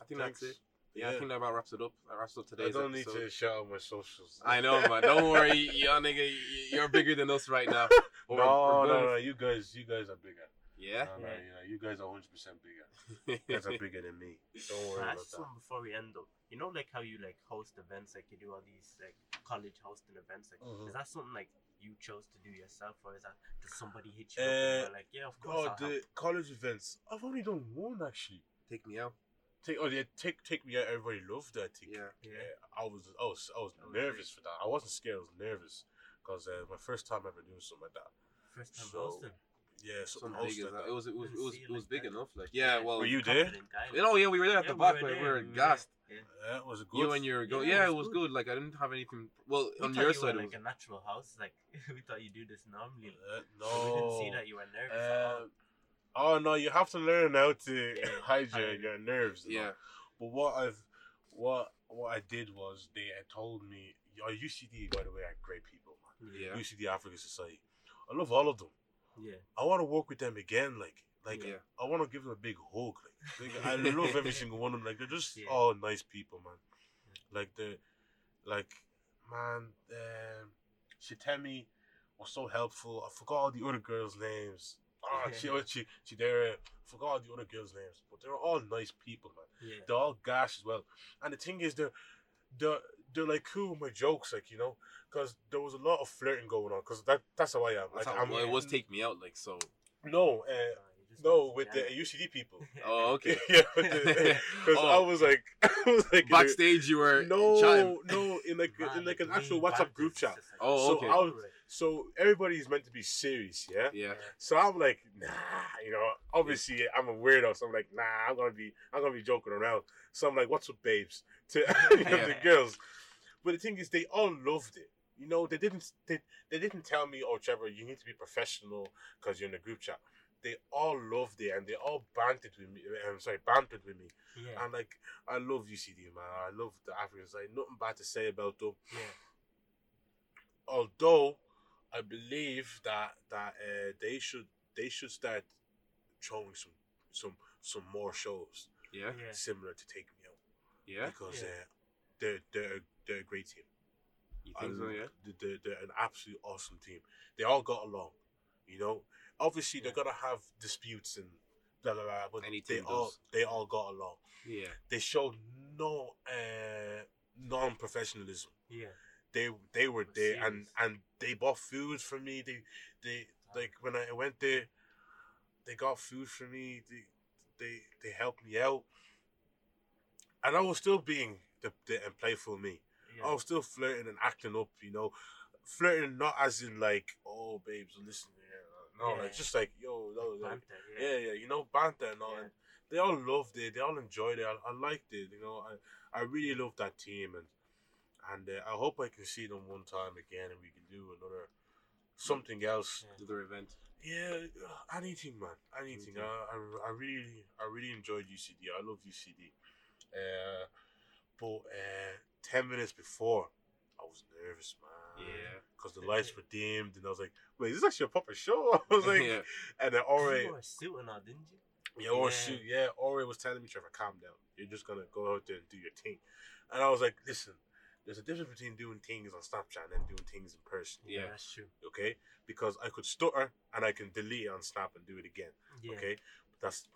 I think thanks. that's it. Yeah, I think that about wraps it up. That wraps up today's. I don't need to shout out my socials. I know, (laughs) man. Don't worry, young nigga. You're bigger than us right now. (laughs) No, we're- we're no, no. You guys, you guys are bigger. Yeah. No, no, Yeah. you, know, you guys are 100 percent bigger. (laughs) You guys are bigger than me. Don't worry I about ask that. something before we end up? You know, like how you like host events, like you do all these like college hosting events. Like, Mhm. is that something like you chose to do yourself, or is that does somebody hit you up Uh, and like, yeah, of course. Oh, the help. college events. I've only done one actually. Take me out. Take oh yeah, take take me out. Everybody loved that. I think. Yeah. Yeah. I was I was I was That was nervous for that. I wasn't scared. I was nervous because uh, my first time ever doing something like that. First time so- hosting. Yeah, something Something big hosted that. that. It was. It was. It was. It was like big that. enough. Like. Yeah. Well. Were you there? confident You know, yeah, we were there at Yeah, the we back. were we were we were gassed. there. Yeah. Yeah, it was it good. You and your go. Yeah, Yeah, it it was was good. good. Like I didn't have anything. Well, We on your you side, were it like a natural house. Like we thought you do this normally. Uh, no. We didn't see that you were nervous. at all. Uh, oh no, you have to learn how to Yeah, (laughs) hide your, nerves. Yeah. But what I've what what I did was they told me your UCD by the way are great people, man. Yeah. UCD African Society. I love all of them. yeah. I want to work with them again. Like like Yeah. I want to give them a big hug. Like, like I (laughs) love every single one of them. Like they're just Yeah. all nice people, man. Like the like man. Um, Shitemi was so helpful. I forgot all the other girls' names. Ah, she, she, she, there. Forgot all the other girls' names, but they're all nice people, man. Yeah. They're all gash as well. And the thing is, they're they're they're like cool with my jokes, like you know, because there was a lot of flirting going on. Because that that's how I am. Like how, I'm, well, it was take me out. Like so. no, uh, you just no, (laughs) (laughs) with the. (laughs) UCD people. Oh, okay. yeah, because Oh. I was like, I was like, Backstage, you were no, chatting. no, in like Man, in like an the actual way WhatsApp banter group chat. like- Oh, So okay. I was- So everybody's meant to be serious, yeah. Yeah. So I'm like, nah, you know, obviously I'm a weirdo, so I'm like, nah, I'm gonna be, I'm gonna be joking around. So I'm like, what's up, babes, to (laughs) you know, the girls. But the thing is, they all loved it. You know, they didn't, they, they didn't tell me, oh, Trevor, you need to be professional because you're in a group chat. They all loved it and they all bantered with me. I'm sorry, bantered with me. yeah. And like, I love UCD, man. I love the Africans. Like, nothing bad to say about them yeah. although I believe that that uh, they should they should start showing some some some more shows Yeah. Yeah. similar to Take Me Out. Yeah. because Yeah. Uh, they're they're they're a great team. You think so? Yeah. they- They're, they're an absolute awesome team. They all got along. You know, obviously they're gonna have disputes and blah blah blah, but Any they team all does. they all got along. Yeah. They showed no uh, non professionalism. Yeah. They they were there and serious. and they bought food for me. They they like when I went there, they got food for me. They they they helped me out, and I was still being the, the and playful me. Yeah. I was still flirting and acting up, you know, flirting not as in like, oh babes, listen no, Yeah. like just like yo, no, like, Banter, yeah, yeah, you know, banter and all. Yeah. And they all loved it. They all enjoyed it. I, I liked it. You know, I, I really love that team, and and uh, I hope I can see them one time again, and we can do another something else. Yeah. Another event. Yeah, uh, anything, man, anything. Anything. I, I, I really, I really enjoyed UCD. I love UCD. Uh, but uh, ten minutes before, I was nervous, man. Yeah. Because the lights were dimmed, and I was like, "Wait, is this actually a proper show?" (laughs) I was like, yeah. and then Ore, You wore a suit and all, didn't you? yeah, or Yeah. shoot, yeah, Ore was telling me, Trevor, calm down. You're just gonna go out there and do your thing. And I was like, listen, there's a difference between doing things on Snapchat and doing things in person. Yeah. that's true. Okay, because I could stutter and I can delete it on Snap and do it again. Yeah. Okay, but that's.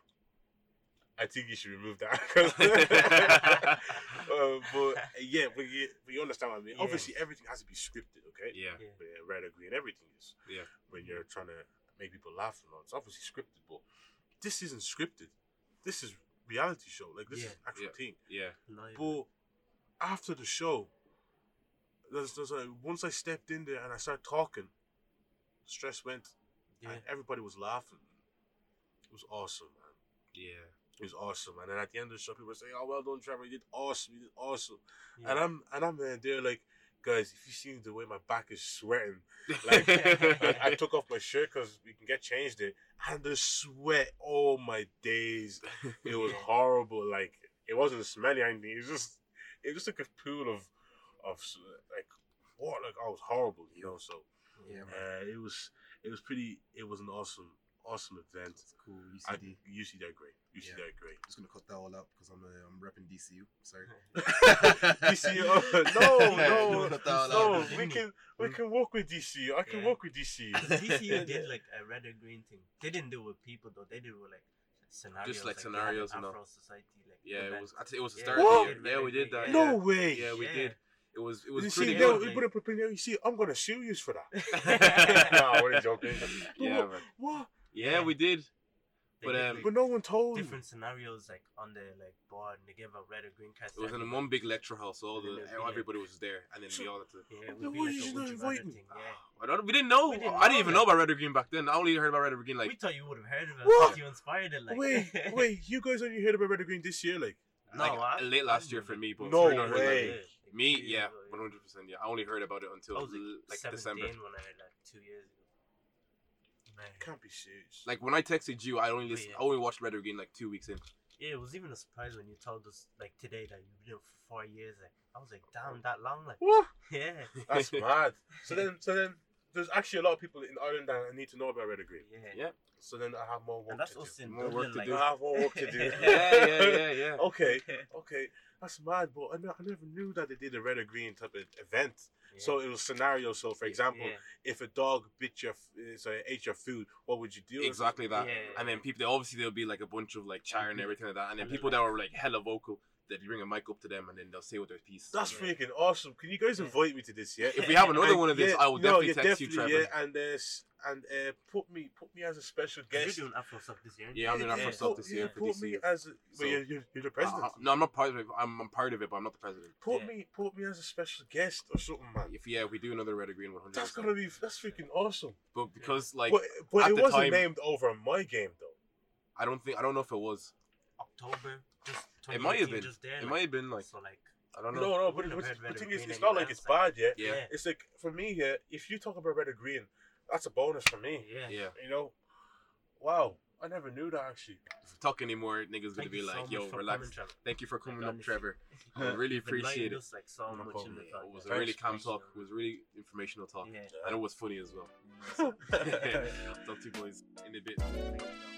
I think you should remove that. (laughs) (laughs) (laughs) uh, but yeah, but you, but you understand what I mean. Yeah. Obviously, everything has to be scripted. Okay. Yeah. Yeah. But, yeah, red or green, everything is. Yeah. When you're trying to make people laugh and all, it's obviously scripted. But this isn't scripted. This is reality show. Like this Yeah. is actual Yeah. thing. Yeah. But after the show, there's, there's like once I stepped in there and I started talking, stress went, yeah. and everybody was laughing. It was awesome, man. Yeah. It was awesome, man. And at the end of the show, people were saying, "Oh, well done, Trevor. You did awesome. You did awesome." yeah. And I'm and I'm there like, guys, if you see the way my back is sweating, (laughs) like, like I took off my shirt because we can get changed there, and the sweat. Oh my days, it was (laughs) horrible. Like it wasn't smelly or anything. It was just it was like a pool of of like what like I was horrible, you know. So Yeah, man. uh, it was it was pretty. It was an awesome awesome event. It's cool. I, UCD. UC they're great. UC Yeah. they're great. just gonna cut that all out because I'm uh, I'm repping DCU. Sorry. (laughs) (laughs) DC, oh, no, no, Cut no. out. We can we can work with DC. I can Yeah. work with DC. DCU (laughs) did like a red or green thing. They didn't do it with people though. They did it with like scenarios. Just like they had an scenarios and all. Afro Society. Like, Yeah, it was. I think it was a Yeah, start What? of the year. Yeah, we did that. Yeah. No way. Yeah, we Yeah. did. It was. It was you pretty see, good, no, good. like- you put You see, I'm gonna sue you for that. Yeah. no, I'm only joking. (laughs) Yeah, what, what? Yeah, we did. They But, um, But no one told me. different scenarios like on the like board and they gave a red or green cards. It was in everybody. one big lecture hall, so all the there'd be, like- everybody was there, and then we all had to. Yeah, it would be like you a would not you invite rather me? thing. Yeah. (sighs) I don't. We didn't know. We didn't I didn't know, even like- know about Red or Green back then. I only heard about Red or Green like. we thought you would have heard of it. What? What? You inspired it. Like wait, (laughs) wait, you guys only heard about Red or Green this year, like? no, like I, late last I year for me, but No we not heard about way. It. Me, two yeah, one hundred percent. Yeah, I only heard about it until I was like, like 17 December. when I heard like two years ago. Man. Can't be serious. Like when I texted you, I only listened, yeah. I only watched Red Again like two weeks in. Yeah, it was even a surprise when you told us like today that you've been for four years. Like I was like, damn, that long. Like what? (laughs) yeah, That's (laughs) mad. So then, so then, there's actually a lot of people in Ireland that need to know about Red or Green. yeah, Yeah. So then I have more work And that's to us do. in More work Dublin. to Like, do. I have more work to do. (laughs) yeah, yeah, yeah, yeah. (laughs) Okay, okay, that's mad. But I, ne- I never knew that they did a red or green type of event. Yeah. So it was scenario. So for example, Yeah. if a dog bit your, f- uh, sorry, ate your food, what would you do? Exactly that. Yeah. And then people, they, obviously, there'll be like a bunch of like chatter and Mhm. everything like that. And then And people like- that were like hella vocal, that you bring a mic up to them and then they'll say what their piece. That's Yeah. freaking awesome. Can you guys Yeah. invite me to this? Yeah. If we have another one of this, yeah, I will no, definitely yeah, text you, definitely, Trevor. Yeah, and uh, and uh, put me put me as a special guest. You're doing Afro stuff this year. Yeah, I'm doing Yeah. Afro put, stuff this year yeah, for put me DCU. as a, well, So- you're, you're, you're the president. Uh, no, I'm not part of it. I'm, I'm part of it, but I'm not the president. put Yeah. me put me as a special guest or something, man. If yeah, we do another red or green 100. That's gonna be that's freaking awesome. But because like but but at it the wasn't time- named over my game though. I don't think I don't know if it was. October, just It might have been. Just there, It like, might have been like so like I don't know. no, but, but the thing is, it's not like it's bad yet. Yeah. yeah, It's like for me here, if you talk about red or green, that's a bonus for me. yeah. Yeah. You know, wow, I never knew that actually. If we talk anymore, niggas gonna be you so like, "Yo, relax." coming, Thank you for coming up. Trevor. (laughs) I really appreciate it. us, like so No much in the It talk. was a really calm talk. it. It was really informational talk. Yeah. And it was funny as well. (laughs) (laughs) Talk to you boys in a bit.